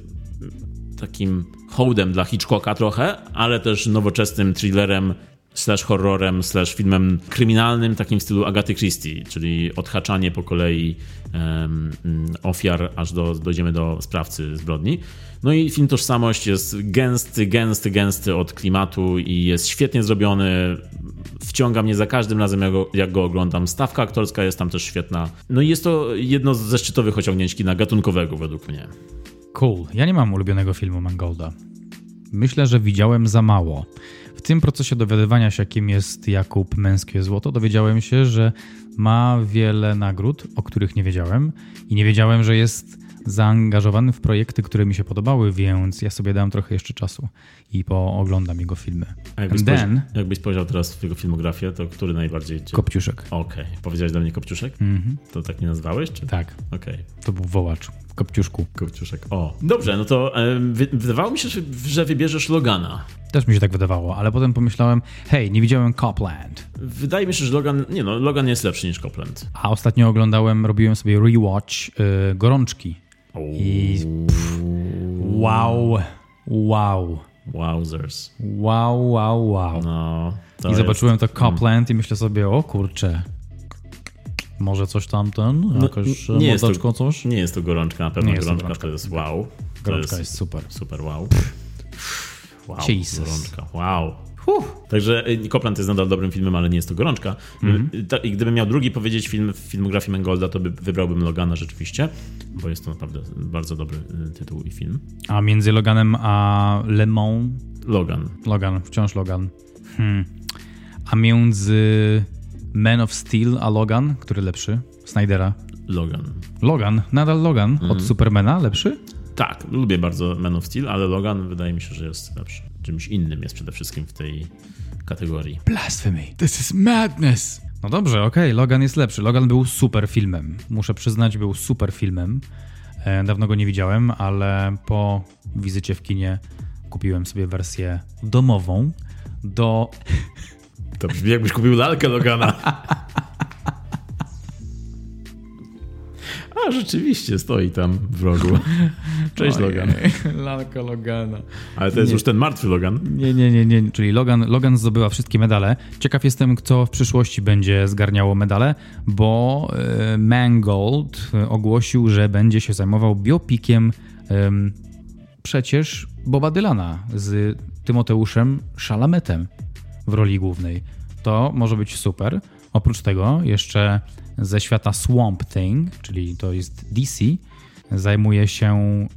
takim hołdem dla Hitchcocka trochę, ale też nowoczesnym thrillerem slash horrorem, slash filmem kryminalnym, takim w stylu Agaty Christie, czyli odhaczanie po kolei um, ofiar, aż do, dojdziemy do sprawcy zbrodni. No i film Tożsamość jest gęsty, gęsty, gęsty od klimatu i jest świetnie zrobiony. Wciąga mnie za każdym razem, jak go, jak go oglądam. Stawka aktorska jest tam też świetna. No i jest to jedno ze szczytowych osiągnięć kina gatunkowego według mnie. Cool. Ja nie mam ulubionego filmu Mangolda. Myślę, że widziałem za mało. W tym procesie dowiadywania się, kim jest Jakub Męskie Złoto, dowiedziałem się, że ma wiele nagród, o których nie wiedziałem i nie wiedziałem, że jest zaangażowany w projekty, które mi się podobały, więc ja sobie dam trochę jeszcze czasu i pooglądam jego filmy. A jakbyś, And then, jakbyś spojrzał teraz w jego filmografię, to który najbardziej cię... Kopciuszek. Okej. Okay. Powiedziałeś do mnie Kopciuszek? Mm -hmm. To tak nie nazwałeś? Czy? Tak. Okej. Okay. To był wołacz. Kopciuszku. Kopciuszek. O. Dobrze, no to e, wydawało mi się, że wybierzesz Logana. Też mi się tak wydawało, ale potem pomyślałem, hej, nie widziałem Copland. Wydaje mi się, że Logan, nie no, Logan jest lepszy niż Copland. A ostatnio oglądałem, robiłem sobie rewatch y, Gorączki. I pff, wow, wow. Wowzers. Wow, wow, wow. No, I zobaczyłem to Copland i myślę sobie, o kurczę, może coś tam ten, no, jakoś nie jest to, coś? Nie jest to gorączka, na pewno nie gorączka, to, gorączka. to jest wow. Gorączka jest, jest, super. Super wow. Wow, Jesus. gorączka, wow. Także y, Copland jest nadal dobrym filmem, ale nie jest to gorączka. Mm -hmm. I gdybym miał drugi powiedzieć film w filmografii Mangolda, to by wybrałbym Logana rzeczywiście, bo jest to naprawdę bardzo dobry tytuł i film. A między Loganem a Le Mans? Logan. Logan, wciąż Logan. Hmm. A między Man of Steel a Logan, który lepszy? Snydera. Logan. Logan, nadal Logan mm. od Supermana lepszy? Tak, lubię bardzo Man of Steel, ale Logan wydaje mi się, że jest lepszy. Czymś innym jest przede wszystkim w tej kategorii. Blasphemy. This is madness. No dobrze, okej, okay. Logan jest lepszy. Logan był super filmem. Muszę przyznać, był super filmem. E, dawno go nie widziałem, ale po wizycie w kinie kupiłem sobie wersję domową do To jakbyś kupił lalkę Logana. A, rzeczywiście, stoi tam w rogu. Cześć, Ojej, Logan. Lalka Logana. Ale to jest nie. już ten martwy Logan. Nie, nie, nie, nie. Czyli Logan, Logan zdobyła wszystkie medale. Ciekaw jestem, kto w przyszłości będzie zgarniało medale, bo e, Mangold ogłosił, że będzie się zajmował biopikiem przecież Boba Dylana z Tymoteuszem Szalametem w roli głównej. To może być super. Oprócz tego jeszcze ze świata Swamp Thing, czyli to jest DC, zajmuje się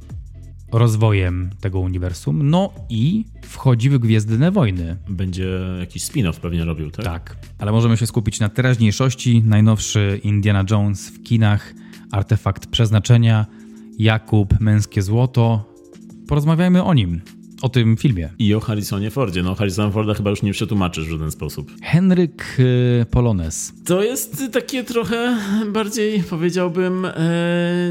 rozwojem tego uniwersum. No i wchodzi w Gwiezdne Wojny. Będzie jakiś spin-off pewnie robił, tak? Tak, ale możemy się skupić na teraźniejszości. Najnowszy Indiana Jones w kinach, artefakt przeznaczenia, Jakub, męskie złoto. Porozmawiajmy o nim o tym filmie. I o Harrisonie Fordzie. No Harrisona Forda chyba już nie przetłumaczysz w żaden sposób. Henryk y, Polones. To jest takie trochę bardziej powiedziałbym, e,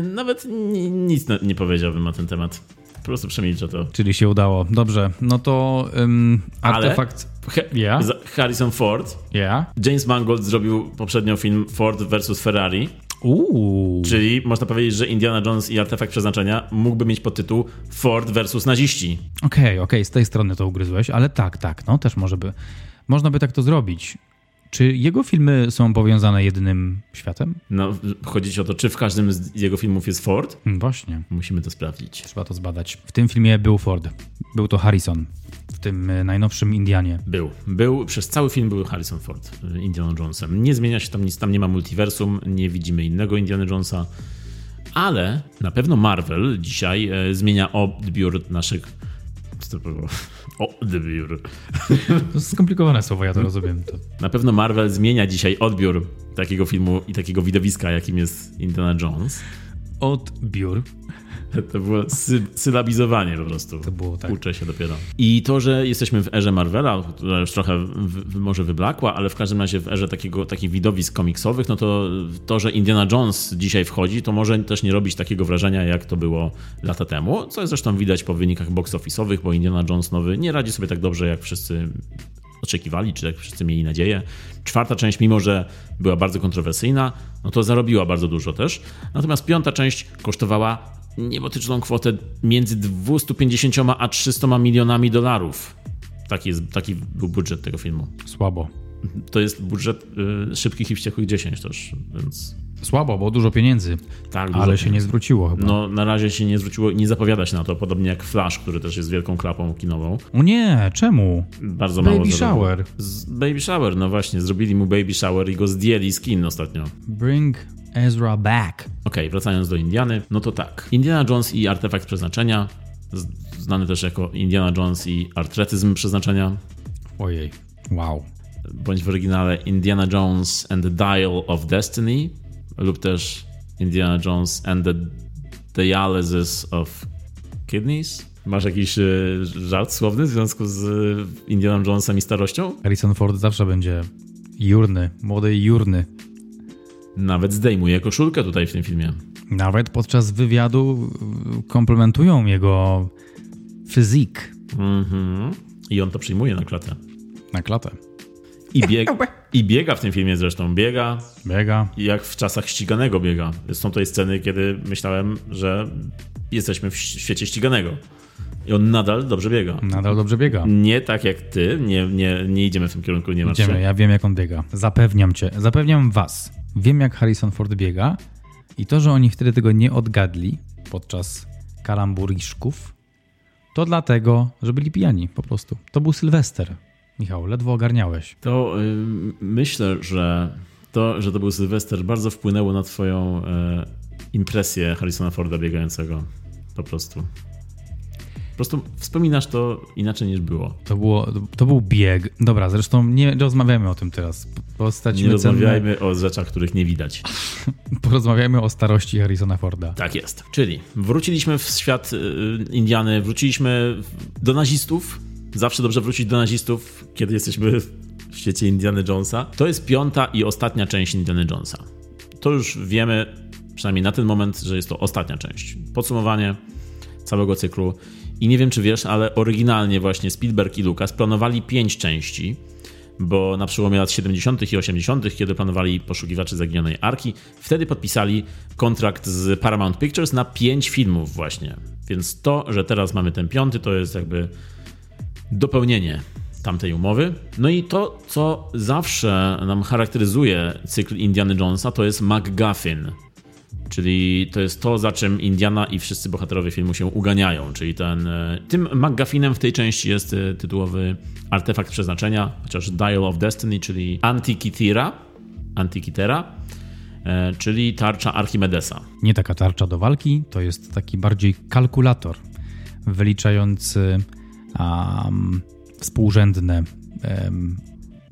nawet nic nie powiedziałbym na ten temat. prostu przemilczę to. Czyli się udało. Dobrze, no to um, artefakt... He yeah. Harrison Ford. Yeah. James Mangold zrobił poprzednio film Ford vs. Ferrari. Uuu. Czyli można powiedzieć, że Indiana Jones i Artefakt Przeznaczenia mógłby mieć podtytuł Ford versus naziści. Okej, okay, okej, okay, z tej strony to ugryzłeś, ale tak, tak, no też może by, można by tak to zrobić. Czy jego filmy są powiązane jednym światem? No, chodzi o to, czy w każdym z jego filmów jest Ford? Hmm, właśnie. Musimy to sprawdzić. Trzeba to zbadać. W tym filmie był Ford. Był to Harrison. W tym e, najnowszym Indianie. Był. Był. Przez cały film był Harrison Ford e, Indiana Jonesem. Nie zmienia się tam nic. Tam nie ma multiversum. Nie widzimy innego Indiana Jonesa. Ale na pewno Marvel dzisiaj e, zmienia odbiór naszych? Odbiór. To skomplikowane słowo, ja to rozumiem. To. Na pewno Marvel zmienia dzisiaj odbiór takiego filmu i takiego widowiska, jakim jest Indiana Jones. Odbiór. To było sy sylabizowanie po prostu. To było tak. Uczę się dopiero. I to, że jesteśmy w erze Marvela, która już trochę w, może wyblakła, ale w każdym razie w erze takiego, takich widowisk komiksowych, no to to, że Indiana Jones dzisiaj wchodzi, to może też nie robić takiego wrażenia, jak to było lata temu, co zresztą widać po wynikach box office'owych, bo Indiana Jones nowy nie radzi sobie tak dobrze, jak wszyscy oczekiwali, czy jak wszyscy mieli nadzieję. Czwarta część, mimo że była bardzo kontrowersyjna, no to zarobiła bardzo dużo też. Natomiast piąta część kosztowała niebotyczną kwotę między 250 a 300 milionami dolarów. Taki, jest, taki był budżet tego filmu. Słabo. To jest budżet y, szybkich i wściekłych 10 też, więc... Słabo, bo dużo pieniędzy. Tak, dużo ale pieniędzy. się nie zwróciło chyba. No, na razie się nie zwróciło i nie zapowiada się na to, podobnie jak Flash, który też jest wielką klapą kinową. O nie, czemu? Bardzo Baby mało. Baby Shower. Z baby Shower, no właśnie, zrobili mu Baby Shower i go zdjęli z kin ostatnio. Bring Ezra back. Okej, okay, wracając do Indiany, no to tak. Indiana Jones i artefakt przeznaczenia, znany też jako Indiana Jones i artretyzm przeznaczenia. Ojej, wow. Bądź w oryginale Indiana Jones and the Dial of Destiny lub też Indiana Jones and the Dialysis of Kidneys. Masz jakiś y, żart słowny w związku z Indiana Jonesem i starością? Harrison Ford zawsze będzie jurny, młody jurny. Nawet zdejmuje koszulkę tutaj w tym filmie. Nawet podczas wywiadu komplementują jego fizyk. Mhm. I on to przyjmuje na klatę. Na klatę. I, bieg, I biega w tym filmie zresztą. Biega. Biega. Jak w czasach ściganego biega. Są tutaj sceny, kiedy myślałem, że jesteśmy w świecie ściganego. I on nadal dobrze biega. Nadal dobrze biega. Nie tak jak ty, nie, nie, nie idziemy w tym kierunku, nie Idziemy, się. ja wiem jak on biega. Zapewniam cię, zapewniam was. Wiem jak Harrison Ford biega i to, że oni wtedy tego nie odgadli podczas kalamburiszków, to dlatego, że byli pijani po prostu. To był Sylwester. Michał, ledwo ogarniałeś. To yy, myślę, że to, że to był Sylwester bardzo wpłynęło na twoją yy, impresję Harrisona Forda biegającego. Po prostu prostu wspominasz to inaczej niż było. To, było, to był bieg. Dobra, zresztą nie rozmawiamy o tym teraz. nie rozmawiajmy cenne... o rzeczach, których nie widać. Porozmawiajmy o starości Harrisona Forda. Tak jest. Czyli wróciliśmy w świat y, Indiany, wróciliśmy do nazistów. Zawsze dobrze wrócić do nazistów, kiedy jesteśmy w świecie Indiana Jonesa. To jest piąta i ostatnia część Indiana Jonesa. To już wiemy, przynajmniej na ten moment, że jest to ostatnia część. Podsumowanie całego cyklu. I nie wiem, czy wiesz, ale oryginalnie właśnie Spielberg i Lucas planowali pięć części, bo na przełomie lat 70. i 80., kiedy planowali poszukiwaczy zaginionej arki, wtedy podpisali kontrakt z Paramount Pictures na pięć filmów właśnie. Więc to, że teraz mamy ten piąty, to jest jakby dopełnienie tamtej umowy. No i to, co zawsze nam charakteryzuje cykl Indiana Jonesa, to jest MacGuffin. Czyli to jest to, za czym Indiana i wszyscy bohaterowie filmu się uganiają. Czyli ten, e, tym McGuffinem w tej części jest e, tytułowy artefakt przeznaczenia, chociaż Dial of Destiny, czyli Antikythera, Antikythera e, czyli tarcza Archimedesa. Nie taka tarcza do walki, to jest taki bardziej kalkulator wyliczający um, współrzędne um,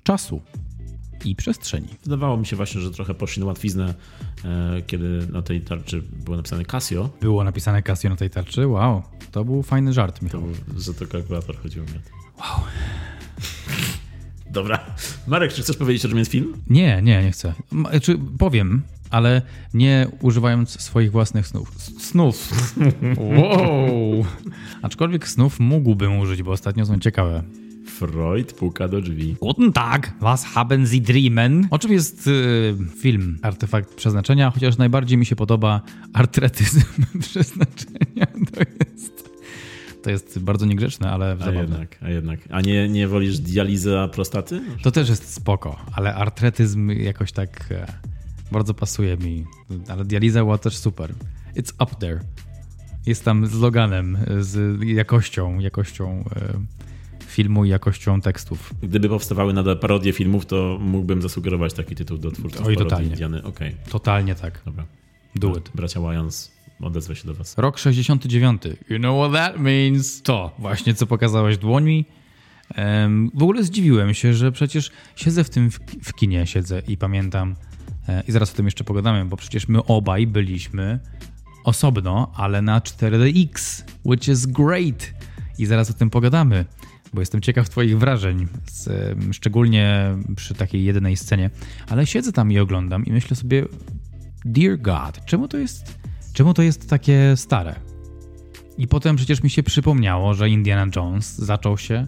czasu i przestrzeni. Wydawało mi się właśnie, że trochę poszli na łatwiznę, kiedy na tej tarczy było napisane Casio. Było napisane Casio na tej tarczy? Wow, to był fajny żart, Michał. To był, że to kalkulator chodziło mi. Wow. Dobra. Marek, czy chcesz powiedzieć, o czym jest film? Nie, nie, nie chcę. Czy powiem, ale nie używając swoich własnych snów. Snów. wow. Aczkolwiek snów mógłbym użyć, bo ostatnio są ciekawe. Freud puka do drzwi. Guten Tag, was haben Sie dreamen? O czym jest y, film Artefakt Przeznaczenia, chociaż najbardziej mi się podoba artretyzm przeznaczenia. To jest, to jest bardzo niegrzeczne, ale A zabawne. jednak, a jednak. A nie, nie wolisz dializa prostaty? To też jest spoko, ale artretyzm jakoś tak e, bardzo pasuje mi. Ale dializa była też super. It's up there. Jest tam z loganem, z jakością, jakością e, filmu i jakością tekstów. Gdyby powstawały nadal parodie filmów, to mógłbym zasugerować taki tytuł do twórców Oj, totalnie. Indiany. Okej, Totalnie tak. dobra. Do it. Bracia Wayans, odezwę się do was. Rok 69. You know what that means? To właśnie, co pokazałeś dłońmi. Em, w ogóle zdziwiłem się, że przecież siedzę w tym w, w kinie, siedzę i pamiętam, e, i zaraz o tym jeszcze pogadamy, bo przecież my obaj byliśmy osobno, ale na 4DX, which is great. I zaraz o tym pogadamy, bo jestem ciekaw Twoich wrażeń, z, szczególnie przy takiej jedynej scenie. Ale siedzę tam i oglądam i myślę sobie, Dear God, czemu to jest, czemu to jest takie stare? I potem przecież mi się przypomniało, że Indiana Jones zaczął się,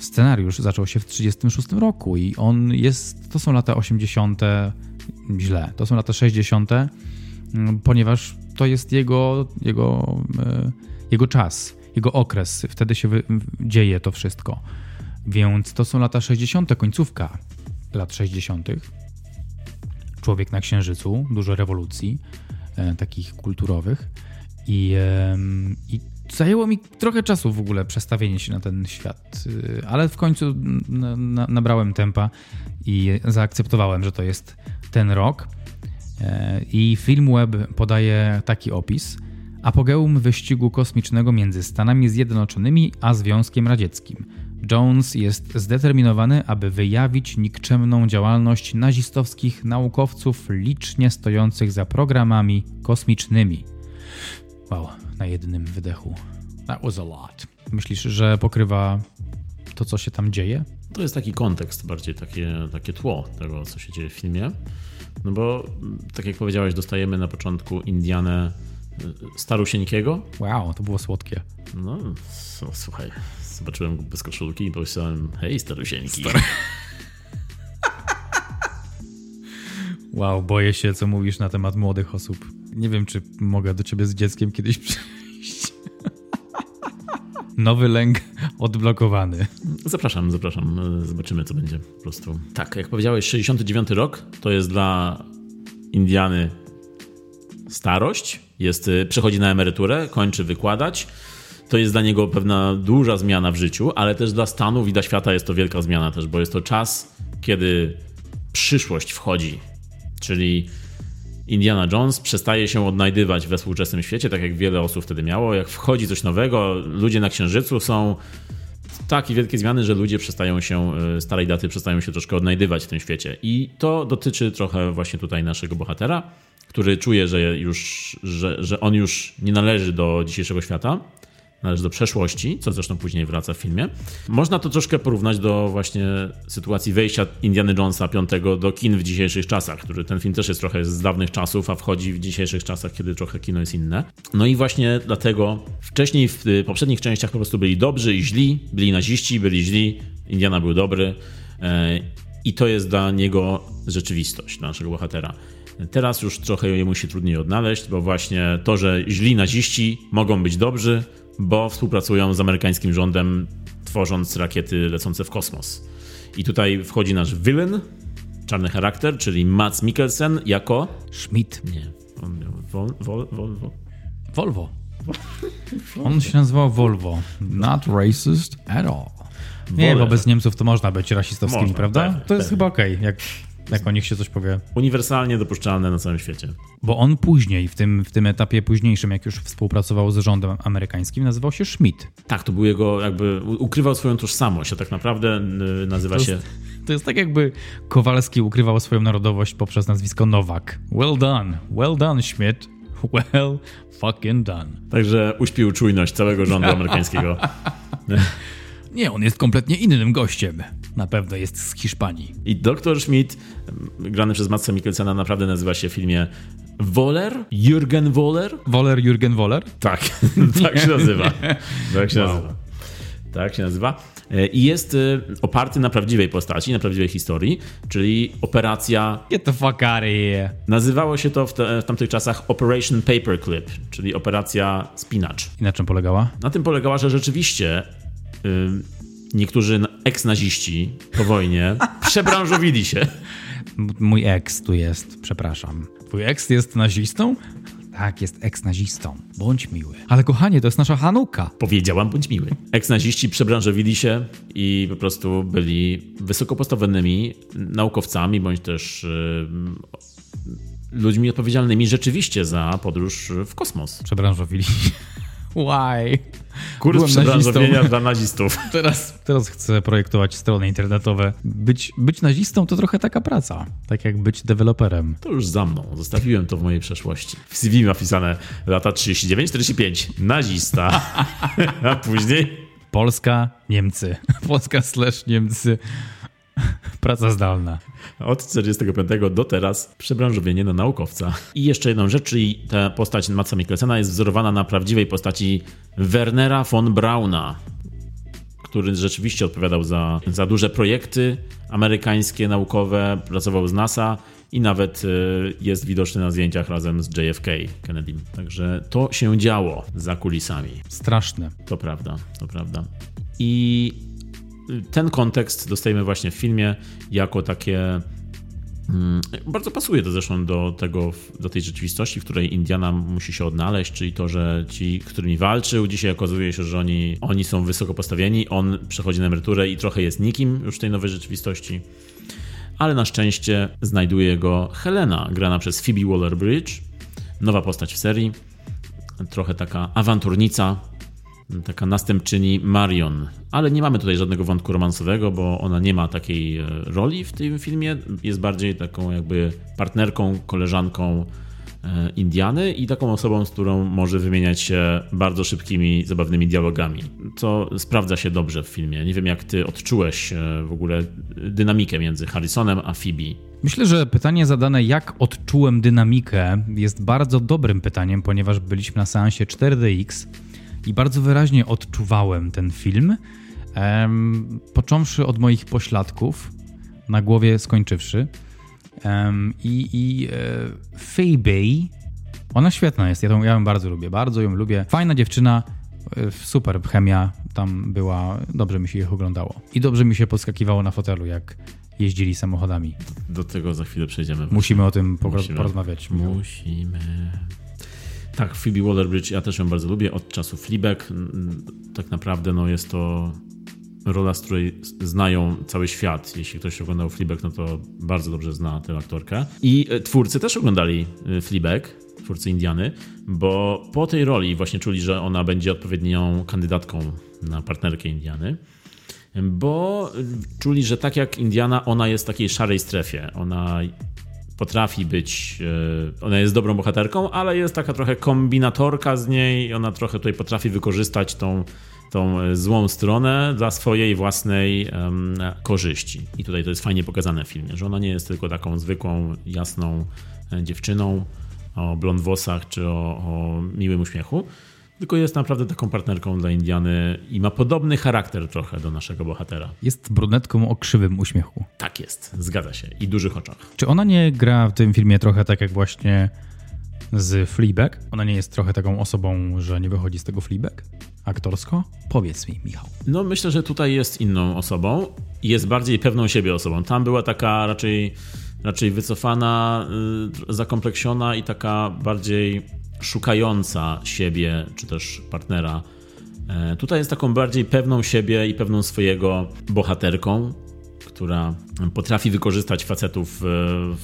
scenariusz zaczął się w 1936 roku i on jest, to są lata 80. źle, to są lata 60., mm, ponieważ to jest jego, jego, e, jego czas, jego okres, wtedy się dzieje to wszystko. Więc to są lata 60., końcówka lat 60. Człowiek na Księżycu, dużo rewolucji e, takich kulturowych i, em, i zajęło mi trochę czasu w ogóle przestawienie się na ten świat, y, ale w końcu na, na, nabrałem tempa i zaakceptowałem, że to jest ten rok. E, I Filmweb podaje taki opis. Apogeum wyścigu kosmicznego między Stanami Zjednoczonymi a Związkiem Radzieckim. Jones jest zdeterminowany, aby wyjawić nikczemną działalność nazistowskich naukowców licznie stojących za programami kosmicznymi. Wow, na jednym wydechu. That was a lot. Myślisz, że pokrywa to, co się tam dzieje? To jest taki kontekst, bardziej takie, takie tło tego, co się dzieje w filmie. No bo, mm, tak jak powiedziałeś, dostajemy na początku Indianę starusieńkiego. Wow, to było słodkie. No, słuchaj, zobaczyłem go bez koszulki i pomyślałem, hej, starusieńki. Wow, boję się, co mówisz na temat młodych osób. Nie wiem, czy mogę do ciebie z dzieckiem kiedyś przyjść. Nowy lęk odblokowany. Zapraszam, zapraszam. Zobaczymy, co będzie po prostu. Tak, jak powiedziałeś, 69 rok to jest dla Indiany starość. Jest, y, przechodzi na emeryturę, kończy wykładać. To jest dla niego pewna duża zmiana w życiu, ale też dla Stanów i dla świata jest to wielka zmiana też, bo jest to czas, kiedy przyszłość wchodzi. Czyli Indiana Jones przestaje się odnajdywać we współczesnym świecie, tak jak wiele osób wtedy miało. Jak wchodzi coś nowego, ludzie na Księżycu są takie wielkie zmiany, że ludzie przestają się, y, starej daty przestają się troszkę odnajdywać w tym świecie. I to dotyczy trochę właśnie tutaj naszego bohatera, który czuje, że, już, że, że on już nie należy do dzisiejszego świata, należy do przeszłości, co zresztą później wraca w filmie. Można to troszkę porównać do właśnie sytuacji wejścia Indiana Jonesa V do kin w dzisiejszych czasach, który ten film też jest trochę z dawnych czasów, a wchodzi w dzisiejszych czasach, kiedy trochę kino jest inne. No i właśnie dlatego wcześniej w y, poprzednich częściach po prostu byli dobrzy i źli, byli naziści, byli źli, Indiana był dobry e, i to jest dla niego rzeczywistość, dla naszego bohatera. Teraz już trochę jemu się trudniej odnaleźć, bo właśnie to, że źli naziści mogą być dobrzy, bo współpracują z amerykańskim rządem, tworząc rakiety lecące w kosmos. I tutaj wchodzi nasz villain, czarny charakter, czyli Mats Mikkelsen jako... Schmidt. Nie, on miał Vol, Vol, Volvo. Volvo. On się nazywał Volvo. Not racist at all. Nie, wobec Niemców to można być rasistowskimi, Można, prawda? pewnie, to jest pewnie. chyba okej, jak, jak o nich się coś powie. Uniwersalnie dopuszczalne na całym świecie. Bo on później, w tym, w tym etapie późniejszym, jak już współpracował z rządem amerykańskim, nazywał się Schmidt. Tak, to był jego jakby... Ukrywał swoją tożsamość, a tak naprawdę nazywa To się... jest, to jest tak, jakby Kowalski ukrywał swoją narodowość poprzez nazwisko Nowak. Well done. Well done, Schmidt. Well fucking done. Także uśpił czujność całego rządu amerykańskiego. Nie, on jest kompletnie innym gościem. Na pewno jest z Hiszpanii. I Dr. Schmidt, grany przez Matsa Mikkelsena, naprawdę nazywa się w filmie Woller? Jürgen Woller? Woller, Jürgen Woller? Tak, tak się nazywa. Tak się wow. nazywa. Tak się nazywa. E, I jest e, oparty na prawdziwej postaci, na prawdziwej historii, czyli operacja. Get the fuck out of here. Nazywało się to w, te, w tamtych czasach Operation Paperclip, czyli operacja spinacz. I na czym polegała? Na tym polegała, że rzeczywiście. Yy, niektórzy eks-naziści po wojnie przebranżowili się. Mój eks tu jest, przepraszam. Twój eks jest nazistą? Tak, jest eks-nazistą. Bądź miły. Ale kochanie, to jest nasza Hanuka. Powiedziałam, bądź miły. Eks-naziści przebranżowili się i po prostu byli wysoko postawionymi naukowcami, bądź też yy, ludźmi odpowiedzialnymi rzeczywiście za podróż w kosmos. Przebranżowili się. Why? Kurs przebranżowienia dla nazistów. Teraz, teraz chcę projektować strony internetowe. Być, być nazistą to trochę taka praca, tak jak być deweloperem. To już za mną. Zostawiłem to w mojej przeszłości. W CV napisane lata 39-45. Nazista. A później... Polska, Niemcy. Polska slash Niemcy. Praca zdalna. Od 45 do teraz przebranżowienie na naukowca. I jeszcze jedną rzecz, czyli ta postać Matsa Mikkelsena jest wzorowana na prawdziwej postaci Wernera von Brauna, który rzeczywiście odpowiadał za, za duże projekty amerykańskie, naukowe, pracował z NASA i nawet e, jest widoczny na zdjęciach razem z JFK Kennedy. Także to się działo za kulisami. Straszne. To prawda, to prawda. I ten kontekst dostajemy właśnie w filmie jako takie. Mm, bardzo pasuje to zresztą do, tego, do tej rzeczywistości, w której Indiana musi się odnaleźć, czyli to, że ci, którymi walczył, dzisiaj okazuje się, że oni, oni są wysoko postawieni, on przechodzi na emeryturę i trochę jest nikim już w tej nowej rzeczywistości. Ale na szczęście znajduje go Helena, grana przez Phoebe Waller-Bridge, nowa postać w serii, trochę taka awanturnica, taka następczyni Marion. Ale nie mamy tutaj żadnego wątku romansowego, bo ona nie ma takiej e, roli w tym filmie. Jest bardziej taką jakby partnerką, koleżanką e, Indiany i taką osobą, z którą może wymieniać się bardzo szybkimi, zabawnymi dialogami, co sprawdza się dobrze w filmie. Nie wiem, jak ty odczułeś e, w ogóle dynamikę między Harrisonem a Phoebe. Myślę, że pytanie zadane, jak odczułem dynamikę, jest bardzo dobrym pytaniem, ponieważ byliśmy na seansie 4DX i bardzo wyraźnie odczuwałem ten film, um, począwszy od moich pośladków, na głowie skończywszy. Um, I i e, Phoebe, ona świetna jest, ja, ją, ja ją bardzo lubię, bardzo ją lubię. Fajna dziewczyna, e, super chemia tam była, dobrze mi się ich oglądało. I dobrze mi się podskakiwało na fotelu, jak jeździli samochodami. Do tego za chwilę przejdziemy. Musimy o tym Musimy. porozmawiać. Musimy. Tak, Phoebe Waller-Bridge ja też ją bardzo lubię od czasu Fleabag. Tak naprawdę no, jest to rola, z której znają cały świat. Jeśli ktoś oglądał Fleabag, no to bardzo dobrze zna tę aktorkę. I e, twórcy też oglądali e, Fleabag, twórcy Indiany, bo po tej roli właśnie czuli, że ona będzie odpowiednią kandydatką na partnerkę Indiany bo czuli, że tak jak Indiana, ona jest w takiej szarej strefie. Ona potrafi być, e, ona jest dobrą bohaterką, ale jest taka trochę kombinatorka z niej, ona trochę tutaj potrafi wykorzystać tą, tą e, złą stronę dla swojej własnej um, korzyści. I tutaj to jest fajnie pokazane w filmie, że ona nie jest tylko taką zwykłą, jasną e, dziewczyną o blond włosach czy o, o miłym uśmiechu, tylko jest naprawdę taką partnerką dla Indiany i ma podobny charakter trochę do naszego bohatera. Jest brunetką o krzywym uśmiechu. Tak jest, zgadza się. I dużych oczach. Czy ona nie gra w tym filmie trochę tak jak właśnie z Fleabag? Ona nie jest trochę taką osobą, że nie wychodzi z tego Fleabag? Aktorsko? Powiedz mi, Michał. No myślę, że tutaj jest inną osobą i jest bardziej pewną siebie osobą. Tam była taka raczej, raczej wycofana, yy, zakompleksiona i taka bardziej szukająca siebie, czy też partnera. E, tutaj jest taką bardziej pewną siebie i pewną swojego bohaterką, która potrafi wykorzystać facetów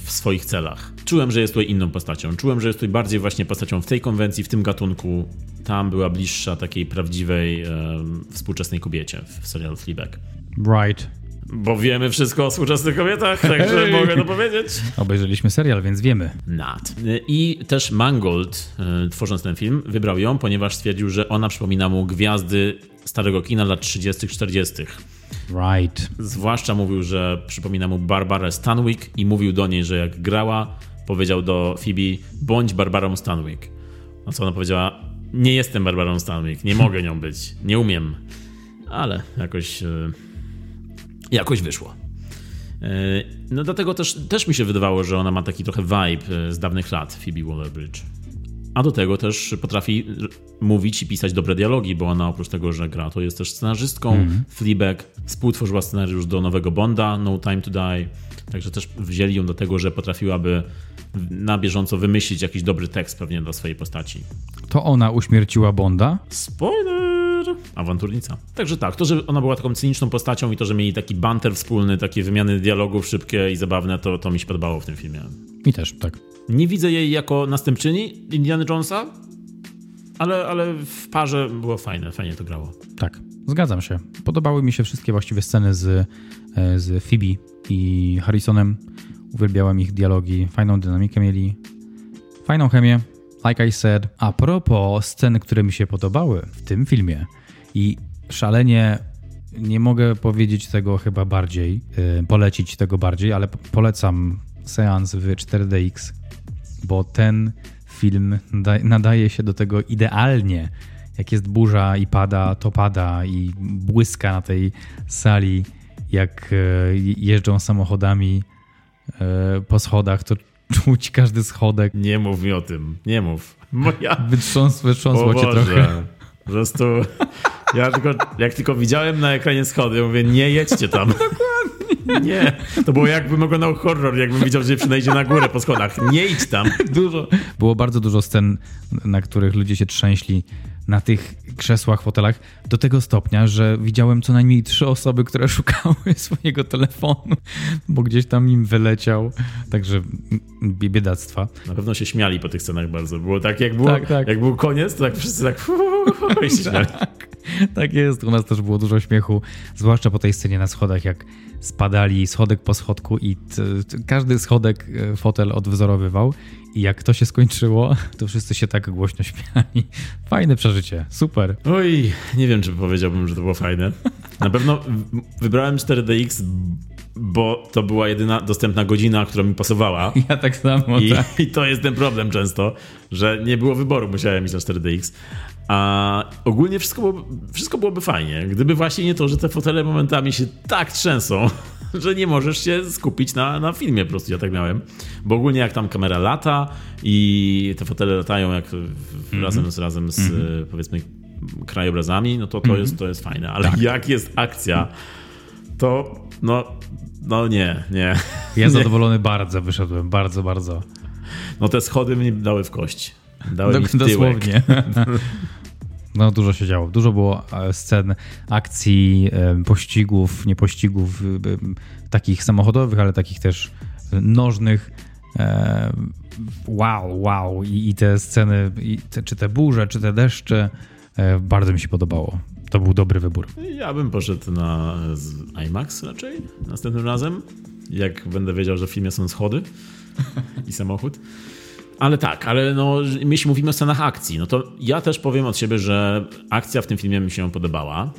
w swoich celach. Czułem, że jest tutaj inną postacią. Czułem, że jest tutaj bardziej właśnie postacią w tej konwencji, w tym gatunku. Tam była bliższa takiej prawdziwej, e, współczesnej kobiecie w serialu Fleabag. Right. Bo wiemy wszystko o współczesnych kobietach, także hey. mogę to powiedzieć. Obejrzeliśmy serial, więc wiemy. Nad. I też Mangold, e, tworząc ten film, wybrał ją, ponieważ stwierdził, że ona przypomina mu gwiazdy starego kina lat 30., 40. Right. Zwłaszcza mówił, że przypomina mu Barbarę Stanwyck i mówił do niej, że jak grała, powiedział do Phoebe, bądź Barbarą Stanwyck. No co ona powiedziała, nie jestem Barbarą Stanwyck, nie mogę nią być, nie umiem. Ale jakoś, e, jakoś wyszło. E, no dlatego też, też mi się wydawało, że ona ma taki trochę vibe z dawnych lat Phoebe Waller-Bridge. A do tego też potrafi mówić i pisać dobre dialogi, bo ona oprócz tego, że gra, to jest też scenarzystką. Mm. Fleabag współtworzyła scenariusz do nowego Bonda, No Time to Die. Także też wzięli ją do tego, że potrafiłaby na bieżąco wymyślić jakiś dobry tekst pewnie dla swojej postaci. To ona uśmierciła Bonda? Spoiler! Awanturnica. Także tak, to, że ona była taką cyniczną postacią i to, że mieli taki banter wspólny, takie wymiany dialogów szybkie i zabawne, to, to mi się podobało w tym filmie. Mi też, tak. Nie widzę jej jako następczyni Indiana Jonesa, ale, ale w parze było fajne, fajnie to grało. Tak, zgadzam się. Podobały mi się wszystkie właściwie sceny z, e, z Phoebe i Harrisonem. Uwielbiałem ich dialogi, fajną dynamikę mieli, fajną chemię, like I said. A propos scen, które mi się podobały w tym filmie i szalenie nie mogę powiedzieć tego chyba bardziej, yy, polecić tego bardziej, ale polecam seans w 4DX, bo ten film nadaje się do tego idealnie. Jak jest burza i pada, to pada i błyska na tej sali, jak e, jeżdżą samochodami e, po schodach, to czuć każdy schodek. Nie mów mi o tym, nie mów. Moja... Wytrząs, wytrząsło cię trochę. Po prostu ja tylko, jak tylko widziałem na ekranie schody, mówię, nie jedźcie tam. Dokładnie. Nie. To było jakbym oglądał horror, jakbym widział, że przynajdzie na górę po schodach. Nie idź tam. Dużo. Było bardzo dużo scen, na których ludzie się trzęśli na tych krzesłach, fotelach do tego stopnia, że widziałem co najmniej trzy osoby, które szukały swojego telefonu, bo gdzieś tam im wyleciał. Także biedactwa. Na pewno się śmiali po tych scenach bardzo. Było tak, jak, było, tak, tak. jak był koniec, to tak wszyscy tak, się śmiali. Tak, tak jest. U nas też było dużo śmiechu, zwłaszcza po tej scenie na schodach, jak spadali schodek po schodku i każdy schodek e, fotel odwzorowywał i jak to się skończyło, to wszyscy się tak głośno śmiali. Fajne przeżycie, super. Oj, nie wiem, czy powiedziałbym, że to było fajne. Na pewno wybrałem 4DX, bo to była jedyna dostępna godzina, która mi pasowała. Ja tak samo, I, tak. I to jest ten problem często, że nie było wyboru, musiałem iść na 4DX. A ogólnie wszystko, było, wszystko byłoby fajnie, gdyby właśnie nie to, że te fotele momentami się tak trzęsą, że nie możesz się skupić na, na filmie po prostu, ja tak miałem. Bo ogólnie jak tam kamera lata i te fotele latają jak mm -hmm. razem, z, razem z mm -hmm. powiedzmy krajobrazami, no to to, mm -hmm. jest, to jest fajne. Ale tak. jak jest akcja, to no, no nie, nie. Ja zadowolony bardzo wyszedłem, bardzo, bardzo. No te schody mi dały w kość. W tyłek. Dosłownie. No dużo się działo. Dużo było e, scen akcji, e, pościgów, nie pościgów e, takich samochodowych, ale takich też nożnych. Wow, wow. I, i te sceny, i te, czy te burze, czy te deszcze, bardzo mi się podobało. To był dobry wybór. Ja bym poszedł na IMAX raczej następnym razem, jak będę wiedział, że w filmie są schody i samochód. Ale tak, ale no, jeśli mówimy o scenach akcji, no to ja też powiem od siebie, że akcja w tym filmie mi się podobała.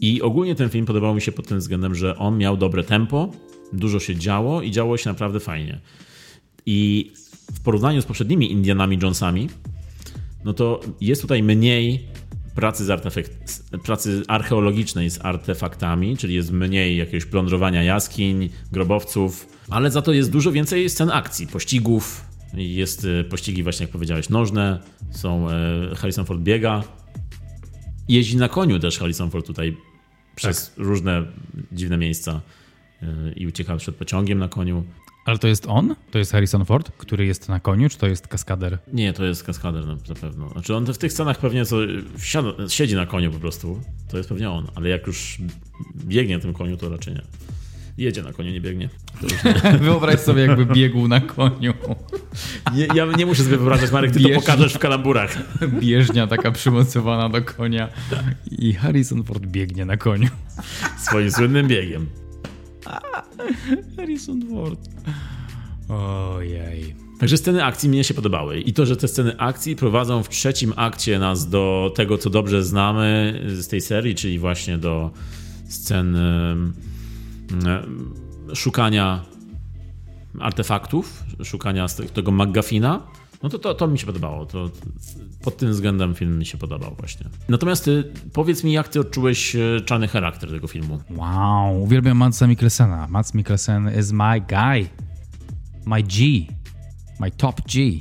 I ogólnie ten film podobał mi się pod tym względem, że on miał dobre tempo, dużo się działo i działo się naprawdę fajnie. I w porównaniu z poprzednimi Indianami Jonesami, no to jest tutaj mniej pracy, z artefakt, pracy archeologicznej z artefaktami, czyli jest mniej jakiegoś plądrowania jaskiń, grobowców, ale za to jest dużo więcej scen akcji, pościgów, jest y, pościgi właśnie, jak powiedziałeś, nożne, są e, Harrison Ford biega. Jeździ na koniu też Harrison Ford tutaj przez tak. różne dziwne miejsca e, i ucieka przed pociągiem na koniu. Ale to jest on? To jest Harrison Ford, który jest na koniu, czy to jest kaskader? Nie, to jest kaskader na pewno. Znaczy on w tych scenach pewnie co wsiada, siedzi na koniu po prostu. To jest pewnie on, ale jak już biegnie na tym koniu, to raczej nie. Jedzie na koniu, nie biegnie. Nie. Wyobraź sobie, jakby biegł na koniu. Nie, ja nie muszę sobie wyobrażać, Marek, ty Bieżnia. to pokażesz w kalamburach. Bieżnia taka przymocowana do konia i Harrison Ford biegnie na koniu. Swoim słynnym biegiem. Harrison Ford. Ojej. Także sceny akcji mnie się podobały. I to, że te sceny akcji prowadzą w trzecim akcie nas do tego, co dobrze znamy z tej serii, czyli właśnie do scen szukania artefaktów, szukania tego McGuffina, no to, to, to mi się podobało. To, pod tym względem film mi się podobał właśnie. Natomiast ty, powiedz mi, jak ty odczułeś e, czarny charakter tego filmu? Wow, uwielbiam Matsa Mikkelsena. Mats Mikkelsen is my guy. My G. My top G.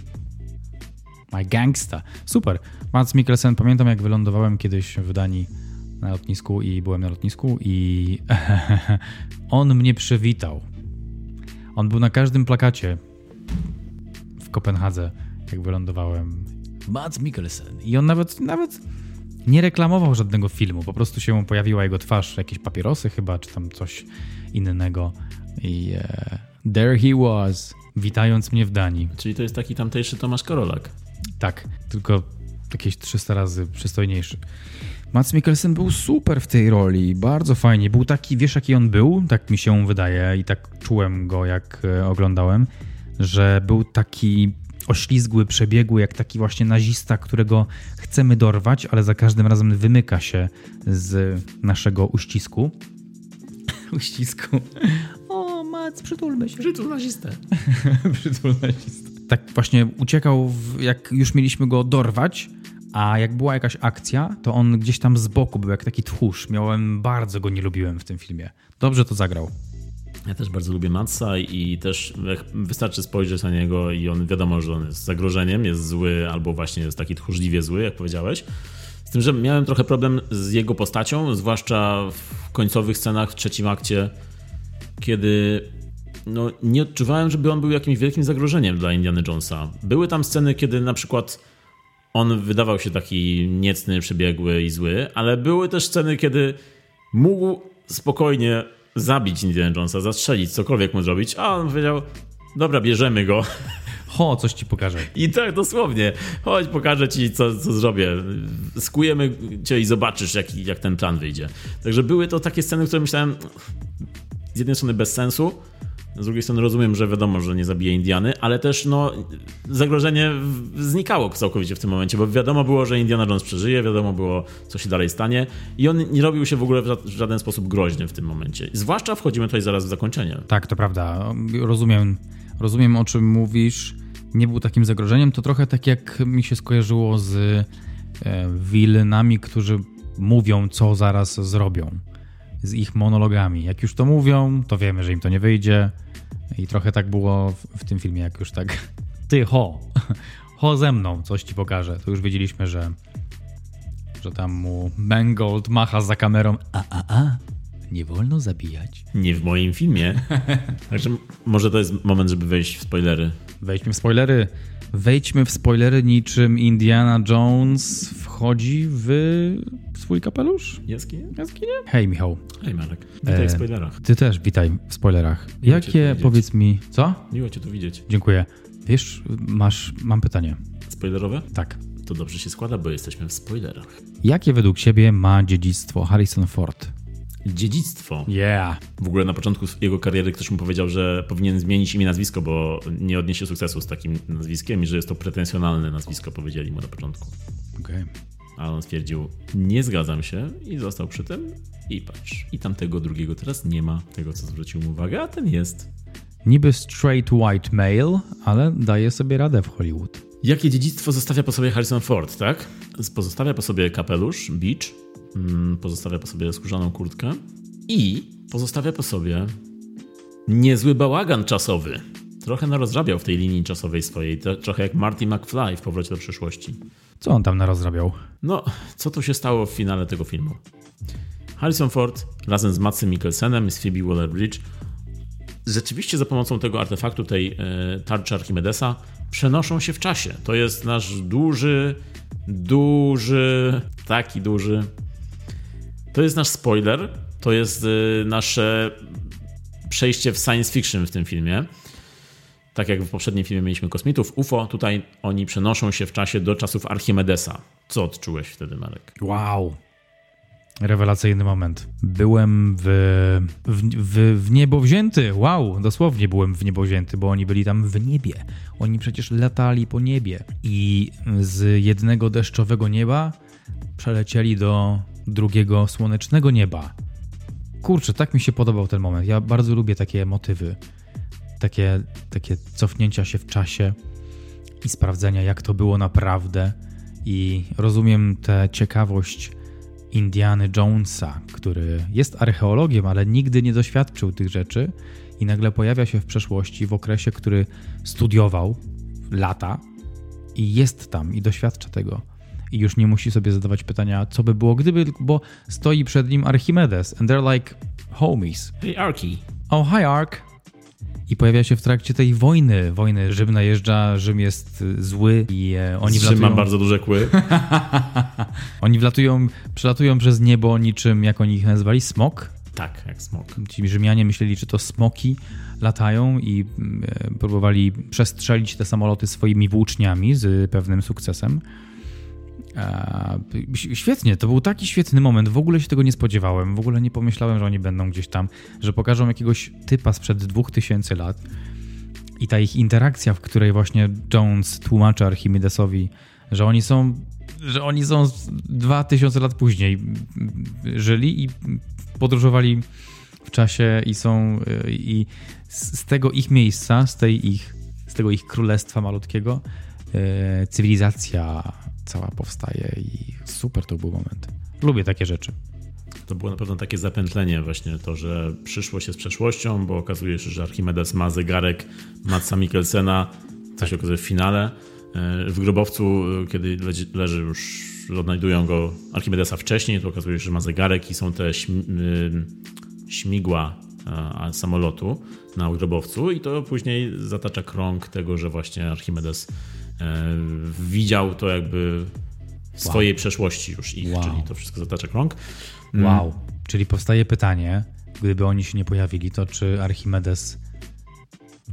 My gangsta. Super. Mats Mikkelsen, pamiętam jak wylądowałem kiedyś w Danii na lotnisku i byłem na lotnisku i on mnie przywitał. On był na każdym plakacie w Kopenhadze, jak wylądowałem. Mats Mikkelsen. I on nawet, nawet nie reklamował żadnego filmu, po prostu się pojawiła jego twarz, jakieś papierosy chyba, czy tam coś innego. I uh, there he was, witając mnie w Danii. Czyli to jest taki tamtejszy Tomasz Korolak. Tak, tylko jakieś 300 razy przystojniejszy. Mats Mikkelsen był super w tej roli, bardzo fajnie. Był taki, wiesz jaki on był? Tak mi się wydaje i tak czułem go jak e, oglądałem, że był taki oślizgły, przebiegły, jak taki właśnie nazista, którego chcemy dorwać, ale za każdym razem wymyka się z naszego uścisku. uścisku. O, Mats, przytulmy się. Przytul nazistę. przytul nazistę. Tak właśnie uciekał, w, jak już mieliśmy go dorwać, a jak była jakaś akcja, to on gdzieś tam z boku był jak taki tchórz. Miałem, bardzo go nie lubiłem w tym filmie. Dobrze to zagrał. Ja też bardzo lubię Matsa i też wystarczy spojrzeć na niego i on wiadomo, że on jest zagrożeniem, jest zły albo właśnie jest taki tchórzliwie zły, jak powiedziałeś. Z tym, że miałem trochę problem z jego postacią, zwłaszcza w końcowych scenach w trzecim akcie, kiedy no, nie odczuwałem, żeby on był jakimś wielkim zagrożeniem dla Indiana Jonesa. Były tam sceny, kiedy na przykład on wydawał się taki niecny, przebiegły i zły, ale były też sceny, kiedy mógł spokojnie zabić Indiana Jonesa, zastrzelić, cokolwiek mu zrobić, a on powiedział, dobra, bierzemy go. Ho, coś ci pokażę. I tak dosłownie. Chodź, pokażę ci, co, co zrobię. Skujemy cię i zobaczysz, jak, jak ten plan wyjdzie. Także były to takie sceny, które myślałem z jednej strony bez sensu, z drugiej strony rozumiem, że wiadomo, że nie zabije Indiany, ale też no, zagrożenie znikało całkowicie w tym momencie, bo wiadomo było, że Indiana Jones przeżyje, wiadomo było, co się dalej stanie i on nie robił się w ogóle w żaden sposób groźny w tym momencie. Zwłaszcza wchodzimy tutaj zaraz w zakończenie. Tak, to prawda. Rozumiem, rozumiem o czym mówisz. Nie był takim zagrożeniem. To trochę tak jak mi się skojarzyło z e, wilnami, którzy mówią, co zaraz zrobią z ich monologami. Jak już to mówią, to wiemy, że im to nie wyjdzie. I trochę tak było w, w tym filmie, jak już tak ty ho, ho ze mną, coś ci pokażę. To już wiedzieliśmy, że, że tam mu Mangold macha za kamerą. A, a, a, nie wolno zabijać. Nie w moim filmie. Także może to jest moment, żeby wejść w spoilery. Wejdźmy w spoilery. Wejdźmy w spoilery niczym Indiana Jones wchodzi w swój kapelusz? Jaskinie? Jaskinie? Hej Michał. Hej Marek. Witaj e, w spoilerach. Ty też witaj w spoilerach. Miło Jakie, powiedz mi, co? Miło cię tu widzieć. Dziękuję. Wiesz, masz, mam pytanie. Spoilerowe? Tak. To dobrze się składa, bo jesteśmy w spoilerach. Jakie według ciebie ma dziedzictwo Harrison Ford? Dziedzictwo. Yeah. W ogóle na początku jego kariery ktoś mu powiedział, że powinien zmienić imię nazwisko, bo nie odniesie sukcesu z takim nazwiskiem i że jest to pretensjonalne nazwisko, powiedzieli mu na początku. Okej. Okay. A on stwierdził, nie zgadzam się i został przy tym i patrz. I tamtego drugiego teraz nie ma tego, co zwrócił mu uwagę, a ten jest. Niby straight white male, ale daje sobie radę w Hollywood. Jakie dziedzictwo zostawia po sobie Harrison Ford, tak? Pozostawia po sobie kapelusz, beach, pozostawia po sobie skórzaną kurtkę i pozostawia po sobie niezły bałagan czasowy. Trochę narozrabiał w tej linii czasowej swojej, trochę jak Marty McFly w Powrocie do przyszłości. Co on tam narozrabiał? No, co tu się stało w finale tego filmu? Harrison Ford razem z Matsem Mikkelsenem i z Phoebe Waller-Bridge rzeczywiście za pomocą tego artefaktu, tej e, tarczy Archimedesa przenoszą się w czasie. To jest nasz duży, duży, taki duży to jest nasz spoiler, to jest y, nasze przejście w science fiction w tym filmie. Tak jak w poprzednim filmie mieliśmy kosmitów UFO, tutaj oni przenoszą się w czasie do czasów Archimedesa. Co odczułeś wtedy, Marek? Wow. Rewelacyjny moment. Byłem w, w, w, w niebo wzięty. Wow, dosłownie byłem w niebo wzięty, bo oni byli tam w niebie. Oni przecież latali po niebie. I z jednego deszczowego nieba przelecieli do drugiego słonecznego nieba. Kurczę, tak mi się podobał ten moment. Ja bardzo lubię takie motywy. takie, takie cofnięcia się w czasie i sprawdzenia, jak to było naprawdę. I rozumiem tę ciekawość Indiany Jonesa, który jest archeologiem, ale nigdy nie doświadczył tych rzeczy i nagle pojawia się w przeszłości, w okresie, który studiował lata i jest tam i doświadcza tego. I już nie musi sobie zadawać pytania, co by było gdyby, bo stoi przed nim Archimedes and they're like homies. Hey Arki. Oh, hi Ark. I pojawia się w trakcie tej wojny, wojny Rzym najeżdża, Rzym jest y, zły i e, oni Rzym wlatują... ma bardzo duże kły. oni wlatują, przelatują przez niebo niczym, jak oni ich nazwali, smok? Tak, jak smok. Ci Rzymianie myśleli, czy to smoki latają i e, próbowali przestrzelić te samoloty swoimi włóczniami z pewnym sukcesem. E, świetnie, to był taki świetny moment. W ogóle się tego nie spodziewałem. W ogóle nie pomyślałem, że oni będą gdzieś tam, że pokażą jakiegoś typa sprzed 2000 lat. I ta ich interakcja, w której właśnie Jones tłumaczy Archimedesowi, że oni są, że oni są 2000 lat później żyli i podróżowali w czasie i są i z tego ich miejsca, z tej ich, z tego ich królestwa malutkiego e, cywilizacja cała powstaje i super to był moment. Lubię takie rzeczy. To było na pewno takie zapętlenie właśnie to, że przyszłość jest przeszłością, bo okazuje się, że Archimedes ma zegarek Matsa Mikkelsena, co się okazuje w finale. W grobowcu, kiedy leży już, odnajdują go Archimedesa wcześniej, to okazuje się, że ma zegarek i są te śmigła samolotu na grobowcu i to później zatacza krąg tego, że właśnie Archimedes E, widział to jakby w swojej wow. przeszłości już ich, wow. czyli to wszystko zatacza krąg. Mm. Wow. Czyli powstaje pytanie, gdyby oni się nie pojawili, to czy Archimedes,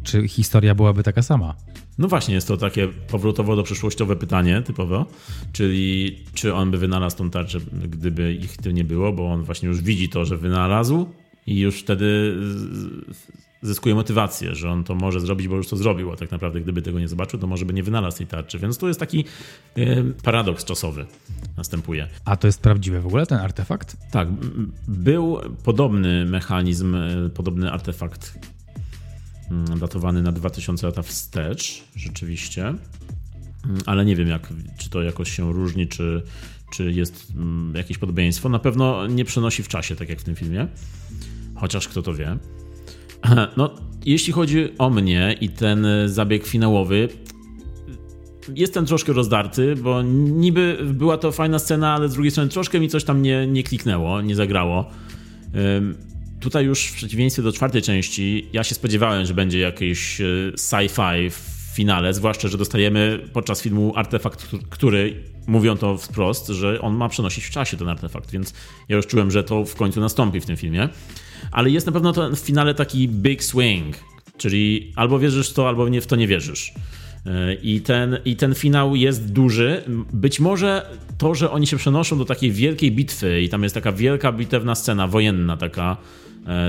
czy historia byłaby taka sama? No właśnie, jest to takie powrotowo do przeszłościowe pytanie typowo, czyli czy on by wynalazł tą tarczę, gdyby ich tu nie było, bo on właśnie już widzi to, że wynalazł i już wtedy zyskuje motywację, że on to może zrobić, bo już to zrobił, a tak naprawdę gdyby tego nie zobaczył, to może by nie wynalazł tej tarczy. Więc tu jest taki paradoks czasowy następuje. A to jest prawdziwe w ogóle ten artefakt? Tak, był podobny mechanizm, e, podobny artefakt mm, datowany na 2000 lata wstecz, rzeczywiście, mm, ale nie wiem, jak, czy to jakoś się różni, czy, czy jest mm, jakieś podobieństwo. Na pewno nie przenosi w czasie, tak jak w tym filmie, chociaż kto to wie. No, jeśli chodzi o mnie i ten zabieg finałowy, jestem troszkę rozdarty, bo niby była to fajna scena, ale z drugiej strony troszkę mi coś tam nie, nie kliknęło, nie zagrało. Tutaj już w przeciwieństwie do czwartej części, ja się spodziewałem, że będzie jakieś e, sci-fi w finale, zwłaszcza, że dostajemy podczas filmu artefakt, który, mówią to wprost, że on ma przenosić w czasie ten artefakt, więc ja już czułem, że to w końcu nastąpi w tym filmie ale jest na pewno to w finale taki big swing, czyli albo wierzysz w to, albo nie, w to nie wierzysz. E, I ten, I ten finał jest duży. Być może to, że oni się przenoszą do takiej wielkiej bitwy i tam jest taka wielka bitewna scena wojenna, taka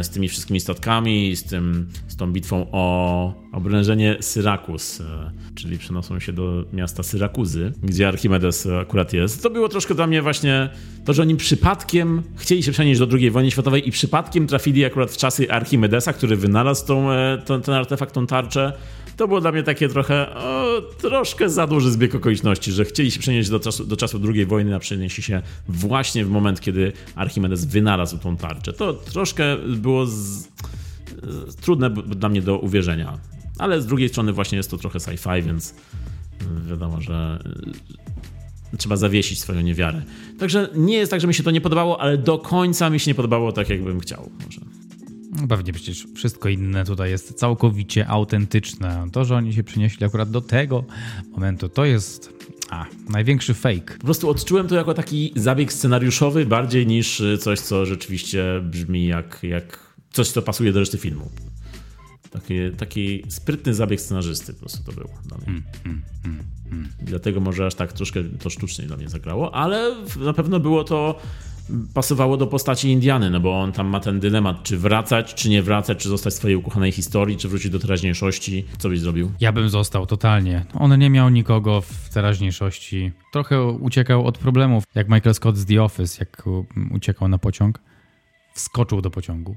z tymi wszystkimi statkami, z, tym, z tą bitwą o obrężenie Syrakus, e, czyli przenoszą się do miasta Syrakuzy, gdzie Archimedes akurat jest. To było troszkę dla mnie właśnie to, że oni przypadkiem chcieli się przenieść do II wojny światowej i przypadkiem trafili akurat w czasy Archimedesa, który wynalazł tą, e, ten, ten artefakt, tą tarczę to było dla mnie takie trochę, o, troszkę za duży zbieg okoliczności, że chcieli się przenieść do czasu, do czasu II wojny, a przenieśli się właśnie w moment, kiedy Archimedes wynalazł tą tarczę. To troszkę było z, z, trudne dla mnie do uwierzenia. Ale z drugiej strony właśnie jest to trochę sci-fi, więc wiadomo, że trzeba zawiesić swoją niewiarę. Także nie jest tak, że mi się to nie podobało, ale do końca mi się nie podobało tak, jakbym chciał. Może. No pewnie przecież wszystko inne tutaj jest całkowicie autentyczne. To, że oni się przynieśli akurat do tego momentu, to jest a, największy fake. Po prostu odczułem to jako taki zabieg scenariuszowy bardziej niż coś, co rzeczywiście brzmi jak, jak coś, co pasuje do reszty filmu. Taki, taki sprytny zabieg scenarzysty po prostu to był dla mnie. Mm, mm, mm, mm. Dlatego może aż tak troszkę to sztucznie dla mnie zagrało, ale na pewno było to pasowało do postaci Indiany, no bo on tam ma ten dylemat, czy wracać, czy nie wracać, czy zostać w swojej ukochanej historii, czy wrócić do teraźniejszości. Co byś zrobił? Ja bym został, totalnie. On nie miał nikogo w teraźniejszości. Trochę uciekał od problemów, jak Michael Scott z The Office, jak uciekał na pociąg. Wskoczył do pociągu.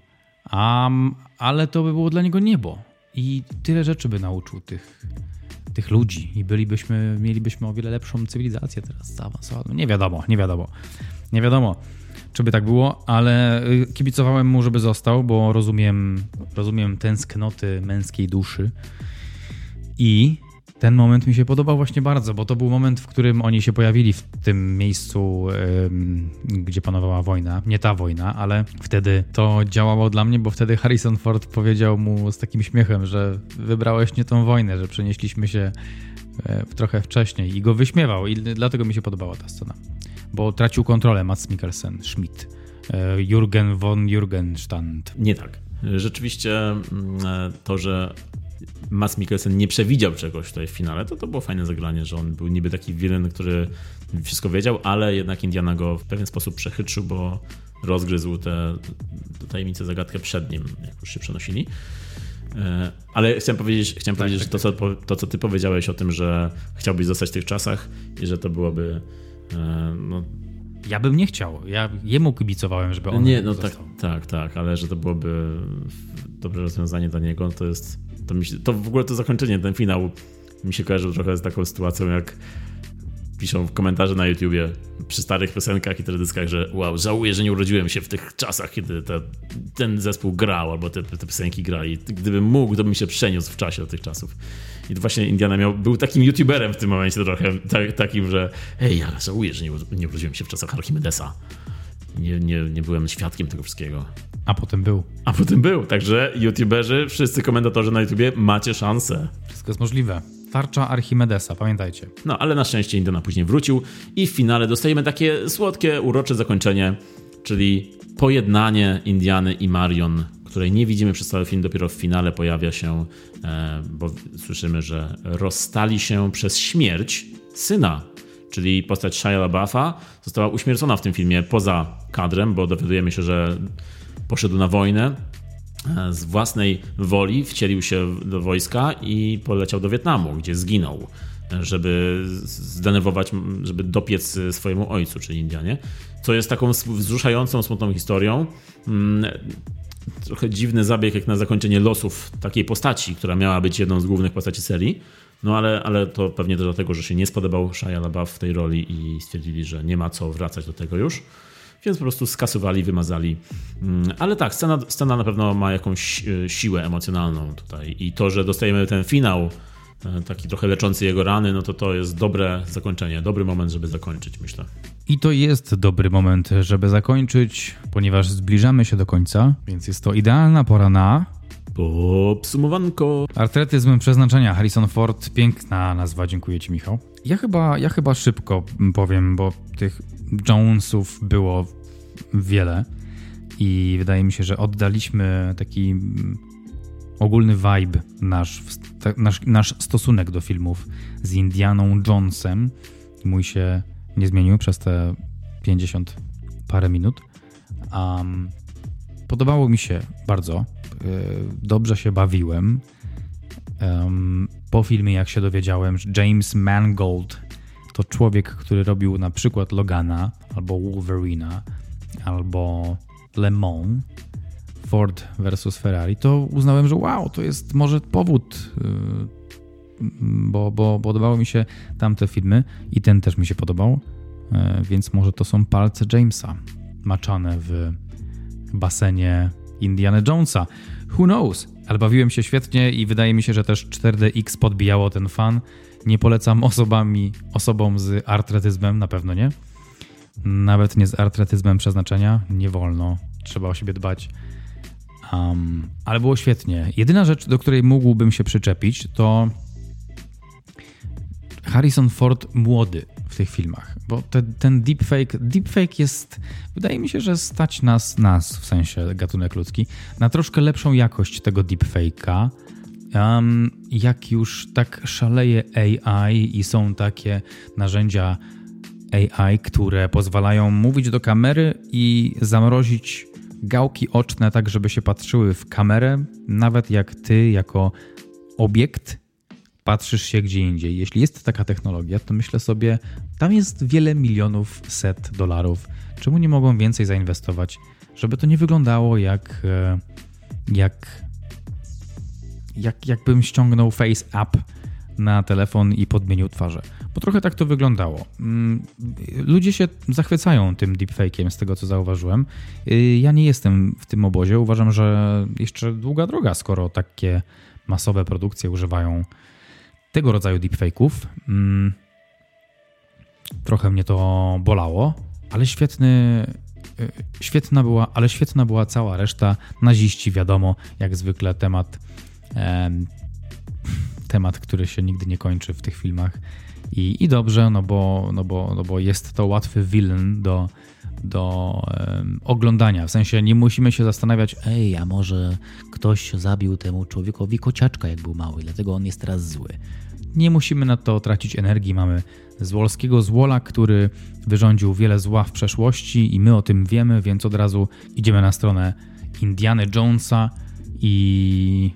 Um, ale to by było dla niego niebo. i tyle rzeczy by nauczył tych, tych ludzi i bylibyśmy, mielibyśmy o wiele lepszą cywilizację teraz zaawansowaną. Nie wiadomo, nie wiadomo. Nie wiadomo, czy by tak było, ale y, kibicowałem mu, żeby został, bo rozumiem, rozumiem tęsknoty męskiej duszy i ten moment mi się podobał właśnie bardzo, bo to był moment, w którym oni się pojawili w tym miejscu, gdzie panowała wojna. Nie ta wojna, ale wtedy to działało dla mnie, bo wtedy Harrison Ford powiedział mu z takim śmiechem, że wybrałeś nie tą wojnę, że przenieśliśmy się trochę wcześniej i go wyśmiewał i dlatego mi się podobała ta scena. Bo tracił kontrolę Mats Mikkelsen, Schmidt, e, Jürgen von Jürgenstand. Nie tak. Rzeczywiście mm, e, to, że Mats Mikkelsen nie przewidział czegoś tutaj w finale, to to było fajne zagranie, że on był niby taki wilen, który wszystko wiedział, ale jednak Indiana go w pewien sposób przechytrzył, bo rozgryzł tę tajemnicę, zagadkę przed nim, jak już się przenosili. E, ale chciałem powiedzieć, chciałem tak, powiedzieć tak, że to tak. co, to, co ty powiedziałeś o tym, że chciałbyś zostać w tych czasach i że to byłoby e, no, ja bym nie chciał. Ja jemu kibicowałem, żeby on. Nie, no tak, tak, tak, ale że to byłoby dobre rozwiązanie dla niego, to jest to, mi się, to w ogóle to zakończenie, ten finał mi się kojarzył trochę z taką sytuacją, jak piszą w komentarze na YouTubie przy starych piosenkach i teledyskach, że wow, żałuję, że nie urodziłem się w tych czasach, kiedy te, ten zespół grał, albo te, te piosenki grali. Gdybym mógł, to bym się przeniósł w czasie do tych czasów. I to właśnie Indiana miał, był takim YouTuberem w tym momencie trochę, tak, takim, że hej, ja żałuję, że nie, nie urodziłem się w czasach Archimedesa. Nie, nie, nie byłem świadkiem tego wszystkiego. A potem był. A potem był. Także youtuberzy, wszyscy komentatorzy na YouTubie, macie szansę. Wszystko jest możliwe. Tarcza Archimedesa, pamiętajcie. No, ale na szczęście Indiana później wrócił i w finale dostajemy takie słodkie, urocze zakończenie, czyli pojednanie Indiany i Marion, której nie widzimy przez cały film, dopiero w finale pojawia się, e, bo słyszymy, że rozstali się przez śmierć syna czyli postać Shia LaBeoufa, została uśmiercona w tym filmie poza kadrem, bo dowiadujemy się, że poszedł na wojnę z własnej woli, wcielił się do wojska i poleciał do Wietnamu, gdzie zginął, żeby zdenerwować, żeby dopiec swojemu ojcu, czyli Indianie. Co jest taką wzruszającą, smutną historią. Mm, trochę dziwny zabieg jak na zakończenie losów takiej postaci, która miała być jedną z głównych postaci serii. No ale, ale to pewnie to dlatego, że się nie spodobał Shia LaBeouf w tej roli i stwierdzili, że nie ma co wracać do tego już. Więc po prostu skasowali, wymazali. Mm, ale tak, scena, scena na pewno ma jakąś e, siłę emocjonalną tutaj. I to, że dostajemy ten finał, e, taki trochę leczący jego rany, no to to jest dobre zakończenie, dobry moment, żeby zakończyć, myślę. I to jest dobry moment, żeby zakończyć, ponieważ zbliżamy się do końca, więc jest to idealna pora na Podsumowanko. Artretyzm przeznaczenia. Harrison Ford. Piękna nazwa. Dziękuję Ci, Michał. Ja chyba, ja chyba szybko powiem, bo tych Jonesów było wiele i wydaje mi się, że oddaliśmy taki ogólny vibe, nasz, nasz, nasz stosunek do filmów z Indianą Jonesem. Mój się nie zmienił przez te 50 parę minut. Um, podobało mi się bardzo. E, dobrze się bawiłem. Po filmie, jak się dowiedziałem, że James Mangold to człowiek, który robił na przykład Logana, albo Wolverina, albo Le Mans, Ford versus Ferrari, to uznałem, że wow, to jest może powód, y, bo, bo podobały mi się tamte filmy i ten też mi się podobał, e, więc może to są palce Jamesa maczane w basenie Indiana Jonesa. Who knows? Ale bawiłem się świetnie i wydaje mi się, że też 4DX podbijało ten fan. Nie polecam osobami, osobom z artretyzmem, na pewno nie. Nawet nie z artretyzmem przeznaczenia. Nie wolno. Trzeba o siebie dbać. Um, ale było świetnie. Jedyna rzecz, do której mógłbym się przyczepić, to Harrison Ford młody w tych filmach, bo te, ten deepfake, deepfake jest, wydaje mi się, że stać nas, nas w sensie gatunek ludzki, na troszkę lepszą jakość tego deepfake'a. Um, jak już tak szaleje AI i są takie narzędzia AI, które pozwalają mówić do kamery i zamrozić gałki oczne tak, żeby się patrzyły w kamerę, nawet jak ty jako obiekt patrzysz się gdzie indziej. Jeśli jest taka technologia, to myślę sobie, tam jest wiele milionów, set dolarów. Czemu nie mogą więcej zainwestować, żeby to nie wyglądało jak, e, jak, jak, jakbym ściągnął Face App na telefon i podmienił twarze. Bo trochę tak to wyglądało. Mm, ludzie się zachwycają tym deepfake'iem, z tego co zauważyłem. Y, ja nie jestem w tym obozie. Uważam, że jeszcze długa droga, skoro takie masowe produkcje używają tego rodzaju deepfake'ów. Mm, trochę mnie to bolało, ale świetny, y, świetna była, ale świetna była cała reszta. Naziści, wiadomo, jak zwykle temat temat, który się nigdy nie kończy w tych filmach. I, i dobrze, no bo, no, bo, no bo jest to łatwy villain do, do um, oglądania. W sensie nie musimy się zastanawiać, ej, a może ktoś zabił temu człowiekowi kociaczka, jak był mały, dlatego on jest teraz zły. Nie musimy na to tracić energii. Mamy złolskiego złola, który wyrządził wiele zła w przeszłości i my o tym wiemy, więc od razu idziemy na stronę Indiana Jonesa i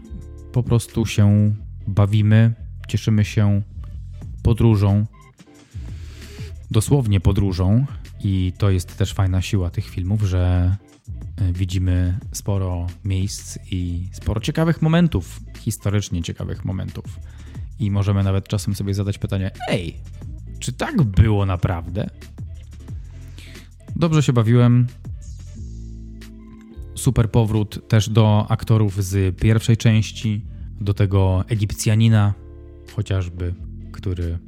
po prostu się bawimy, cieszymy się podróżą, dosłownie podróżą, i to jest też fajna siła tych filmów, że e, widzimy sporo miejsc i sporo ciekawych momentów, historycznie ciekawych momentów. I możemy nawet czasem sobie zadać pytanie: Ej, czy tak było naprawdę? Dobrze się bawiłem. Super powrót też do aktorów z pierwszej części do tego Egipcjanina, chociażby, który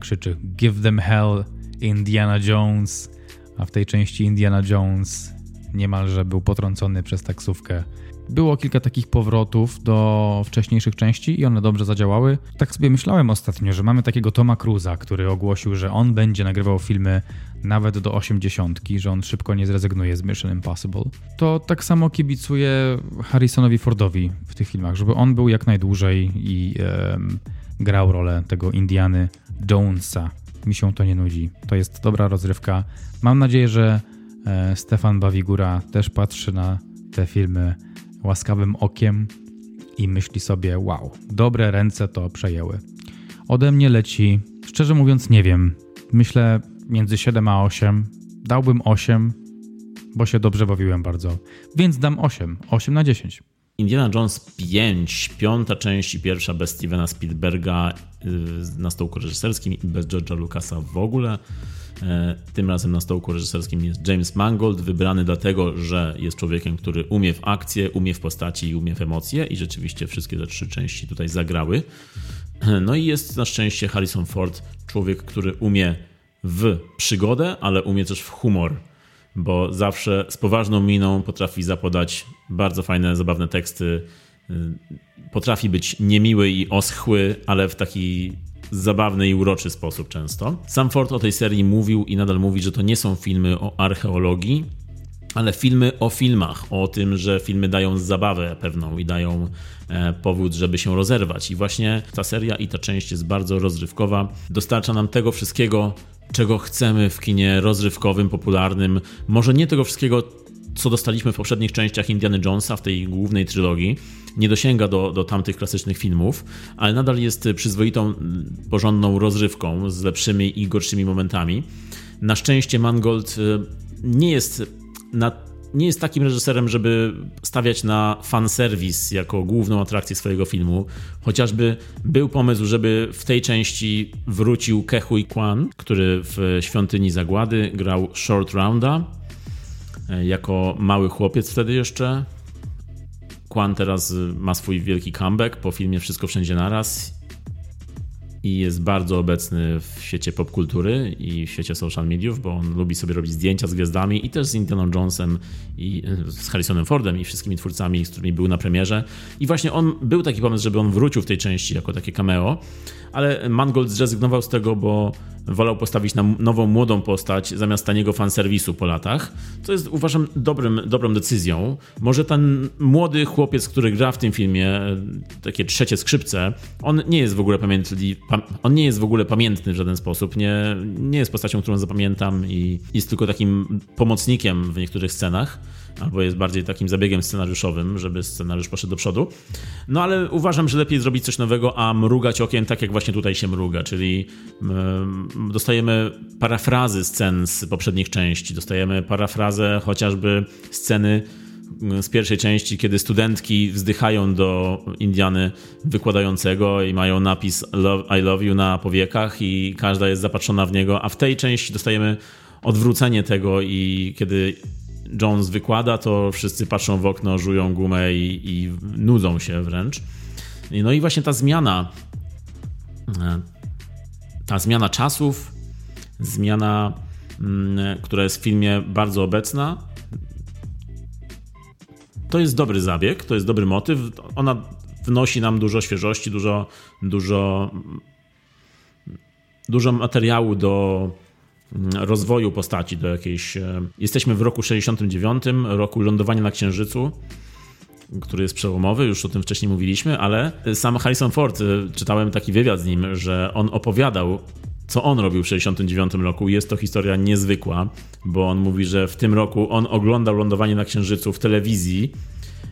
krzyczy Give them hell, Indiana Jones, a w tej części Indiana Jones niemalże był potrącony przez taksówkę. Było kilka takich powrotów do wcześniejszych części i one dobrze zadziałały. Tak sobie myślałem ostatnio, że mamy takiego Toma Cruza, który ogłosił, że on będzie nagrywał filmy nawet do 80, że on szybko nie zrezygnuje z Mission Impossible. To tak samo kibicuję Harrisonowi Fordowi w tych filmach, żeby on był jak najdłużej i um, grał rolę tego Indiany Jonesa. Mi się to nie nudzi. To jest dobra rozrywka. Mam nadzieję, że e, Stefan Bawigura też patrzy na te filmy łaskawym okiem i myśli sobie: Wow, dobre ręce to przejęły. Ode mnie leci, szczerze mówiąc, nie wiem. Myślę między 7 a 8. Dałbym 8, bo się dobrze bawiłem bardzo. Więc dam 8. 8 na 10. Indiana Jones 5, piąta część i pierwsza bez Stevena Spielberga y, na stołku reżyserskim i bez George'a Lucasa w ogóle. E, tym razem na stołku reżyserskim jest James Mangold, wybrany dlatego, że jest człowiekiem, który umie w akcję, umie w postaci i umie w emocje i rzeczywiście wszystkie te trzy części tutaj zagrały. No i jest na szczęście Harrison Ford, człowiek, który umie w przygodę, ale umie też w humor, bo zawsze z poważną miną potrafi zapodać bardzo fajne, zabawne teksty. Y, potrafi być niemiły i oschły, ale w taki zabawny i uroczy sposób często. Sam Ford o tej serii mówił i nadal mówi, że to nie są filmy o archeologii, ale filmy o filmach, o tym, że filmy dają zabawę pewną i dają e, powód, żeby się rozerwać. I właśnie ta seria i ta część jest bardzo rozrywkowa. Dostarcza nam tego wszystkiego, czego chcemy w kinie rozrywkowym, popularnym. Może nie tego wszystkiego, co dostaliśmy w poprzednich częściach Indiana Jonesa, w tej głównej trylogii. Nie dosięga do, do tamtych klasycznych filmów, ale nadal jest przyzwoitą, porządną rozrywką z lepszymi i gorszymi momentami. Na szczęście Mangold y, nie jest na nie jest takim reżyserem, żeby stawiać na fanserwis jako główną atrakcję swojego filmu. Chociażby był pomysł, żeby w tej części wrócił Kehui Kwan, który w Świątyni Zagłady grał Short Rounda e, jako mały chłopiec wtedy jeszcze. Kwan teraz ma swój wielki comeback po filmie Wszystko Wszędzie Naraz i jest bardzo obecny w świecie popkultury i w świecie social mediów, bo on lubi sobie robić zdjęcia z gwiazdami i też z Indianą Jonesem i z Harrisonem Fordem i wszystkimi twórcami, z którymi był na premierze. I właśnie on był taki pomysł, żeby on wrócił w tej części jako takie cameo, ale Mangold zrezygnował z tego, bo wolał postawić na nową, młodą postać zamiast taniego fanserwisu po latach, co jest uważam dobrym, dobrą decyzją. Może ten młody chłopiec, który gra w tym filmie, takie trzecie skrzypce, on nie jest w ogóle pamiętli, on nie jest w ogóle pamiętny w żaden sposób, nie, nie jest postacią, którą zapamiętam i jest tylko takim pomocnikiem w niektórych scenach albo jest bardziej takim zabiegiem scenariuszowym, żeby scenariusz poszedł do przodu. No ale uważam, że lepiej zrobić coś nowego, a mrugać okiem tak jak właśnie tutaj się mruga, czyli dostajemy parafrazy scen z poprzednich części, dostajemy parafrazę chociażby sceny z pierwszej części, kiedy studentki wzdychają do Indiany wykładającego i mają napis I love you na powiekach i każda jest zapatrzona w niego, a w tej części dostajemy odwrócenie tego i kiedy Jones wykłada, to wszyscy patrzą w okno, żują gumę i, i nudzą się wręcz. No i właśnie ta zmiana, e, ta zmiana czasów, zmiana, mm, która jest w filmie bardzo obecna, to jest dobry zabieg, to jest dobry motyw. Ona wnosi nam dużo świeżości, dużo, dużo, dużo materiału do rozwoju postaci, do jakiejś. E, jesteśmy w roku 69, roku lądowania na Księżycu który jest przełomowy, już o tym wcześniej mówiliśmy, ale sam Harrison Ford, e, czytałem taki wywiad z nim, że on opowiadał co on robił w 69 roku. Jest to historia niezwykła, bo on mówi, że w tym roku on oglądał lądowanie na Księżycu w telewizji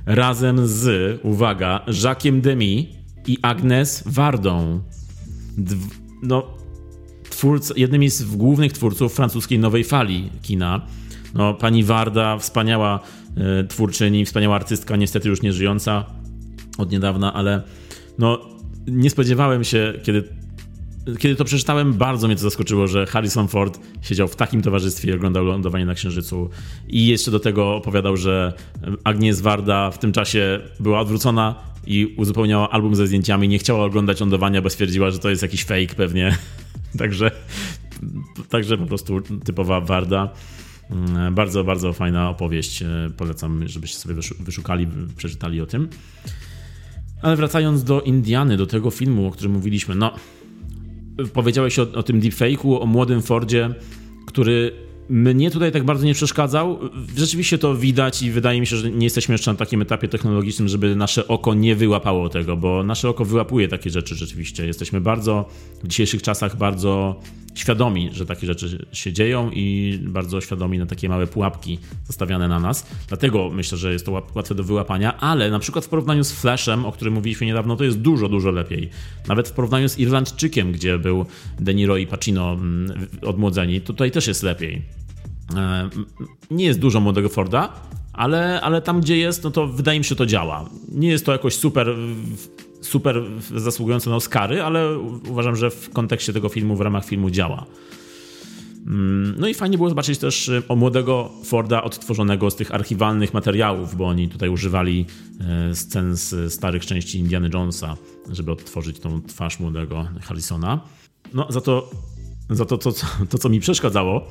razem z, uwaga, Jacques'em Demy i Agnes Vardą. Dw no, jednymi z głównych twórców francuskiej nowej fali kina. No, pani Warda, wspaniała y, twórczyni, wspaniała artystka, niestety już nie żyjąca od niedawna, ale no, nie spodziewałem się, kiedy kiedy to przeczytałem, bardzo mnie to zaskoczyło, że Harrison Ford siedział w takim towarzystwie i oglądał lądowanie na Księżycu. I jeszcze do tego opowiadał, że Agnes Warda w tym czasie była odwrócona i uzupełniała album ze zdjęciami. Nie chciała oglądać lądowania, bo stwierdziła, że to jest jakiś fake pewnie. Także, także po prostu typowa Warda. Mm, bardzo, bardzo fajna opowieść. Polecam, żebyście sobie wyszukali, przeczytali o tym. Ale wracając do Indiany, do tego filmu, o którym mówiliśmy, no powiedziałeś o, o tym deepfake'u, o młodym Fordzie, który mnie tutaj tak bardzo nie przeszkadzał. Rzeczywiście to widać i wydaje mi się, że nie jesteśmy jeszcze na takim etapie technologicznym, żeby nasze oko nie wyłapało tego, bo nasze oko wyłapuje takie rzeczy rzeczywiście. Jesteśmy bardzo w dzisiejszych czasach bardzo świadomi, że takie rzeczy się dzieją i bardzo świadomi na takie małe pułapki zostawiane na nas. Dlatego myślę, że jest to łatwe do wyłapania, ale na przykład w porównaniu z Flashem, o którym mówiliśmy niedawno, to jest dużo, dużo lepiej. Nawet w porównaniu z Irlandczykiem, gdzie był De Niro i Pacino mm, odmłodzeni, tutaj też jest lepiej. E, nie jest dużo młodego Forda, ale, ale tam gdzie jest, no to wydaje mi się, to działa. Nie jest to jakoś super super zasługujące na Oscary, ale uważam, że w kontekście tego filmu, w ramach filmu działa. Mm, no i fajnie było zobaczyć też y, o młodego Forda odtworzonego z tych archiwalnych materiałów, bo oni tutaj używali y, scen z starych części Indiana Jonesa, żeby odtworzyć tą twarz młodego Harrisona. No za to, za to, to, to co mi przeszkadzało,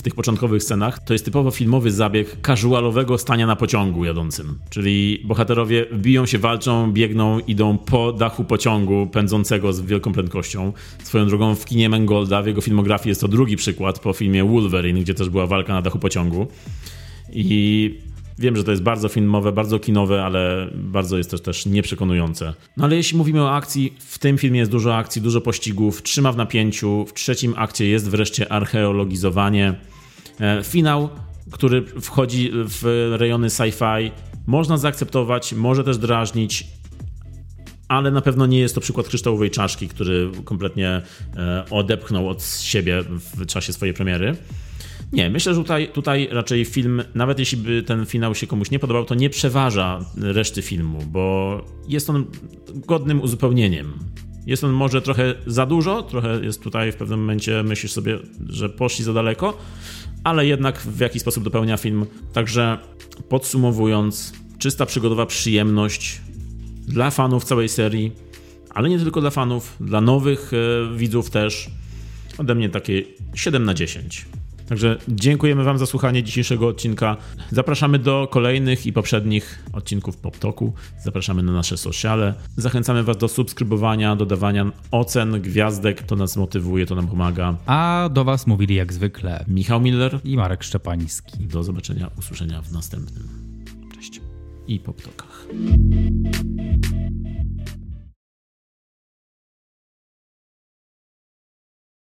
w tych początkowych scenach, to jest typowo filmowy zabieg casualowego stania na pociągu jadącym. Czyli bohaterowie biją się, walczą, biegną, idą po dachu pociągu pędzącego z wielką prędkością. Swoją drogą w kinie Mengolda, w jego filmografii jest to drugi przykład po filmie Wolverine, gdzie też była walka na dachu pociągu. I Wiem, że to jest bardzo filmowe, bardzo kinowe, ale bardzo jest też, też nieprzekonujące. No ale jeśli mówimy o akcji, w tym filmie jest dużo akcji, dużo pościgów, trzyma w napięciu. W trzecim akcie jest wreszcie archeologizowanie. E, finał, który wchodzi w rejony sci-fi, można zaakceptować, może też drażnić, ale na pewno nie jest to przykład kryształowej czaszki, który kompletnie e, odepchnął od siebie w czasie swojej premiery. Nie, myślę, że tutaj, tutaj raczej film, nawet jeśli by ten finał się komuś nie podobał, to nie przeważa reszty filmu, bo jest on godnym uzupełnieniem. Jest on może trochę za dużo, trochę jest tutaj w pewnym momencie myślisz sobie, że poszli za daleko, ale jednak w jakiś sposób dopełnia film. Także podsumowując, czysta przygodowa przyjemność dla fanów całej serii, ale nie tylko dla fanów, dla nowych e, widzów też. Ode mnie takie 7 na 10. Także dziękujemy Wam za słuchanie dzisiejszego odcinka. Zapraszamy do kolejnych i poprzednich odcinków PopToku. Zapraszamy na nasze sociale. Zachęcamy Was do subskrybowania, dodawania ocen, gwiazdek. To nas motywuje, to nam pomaga. A do Was mówili jak zwykle Michał Miller i Marek Szczepański. Do zobaczenia, usłyszenia w następnym. Cześć. I PopTokach.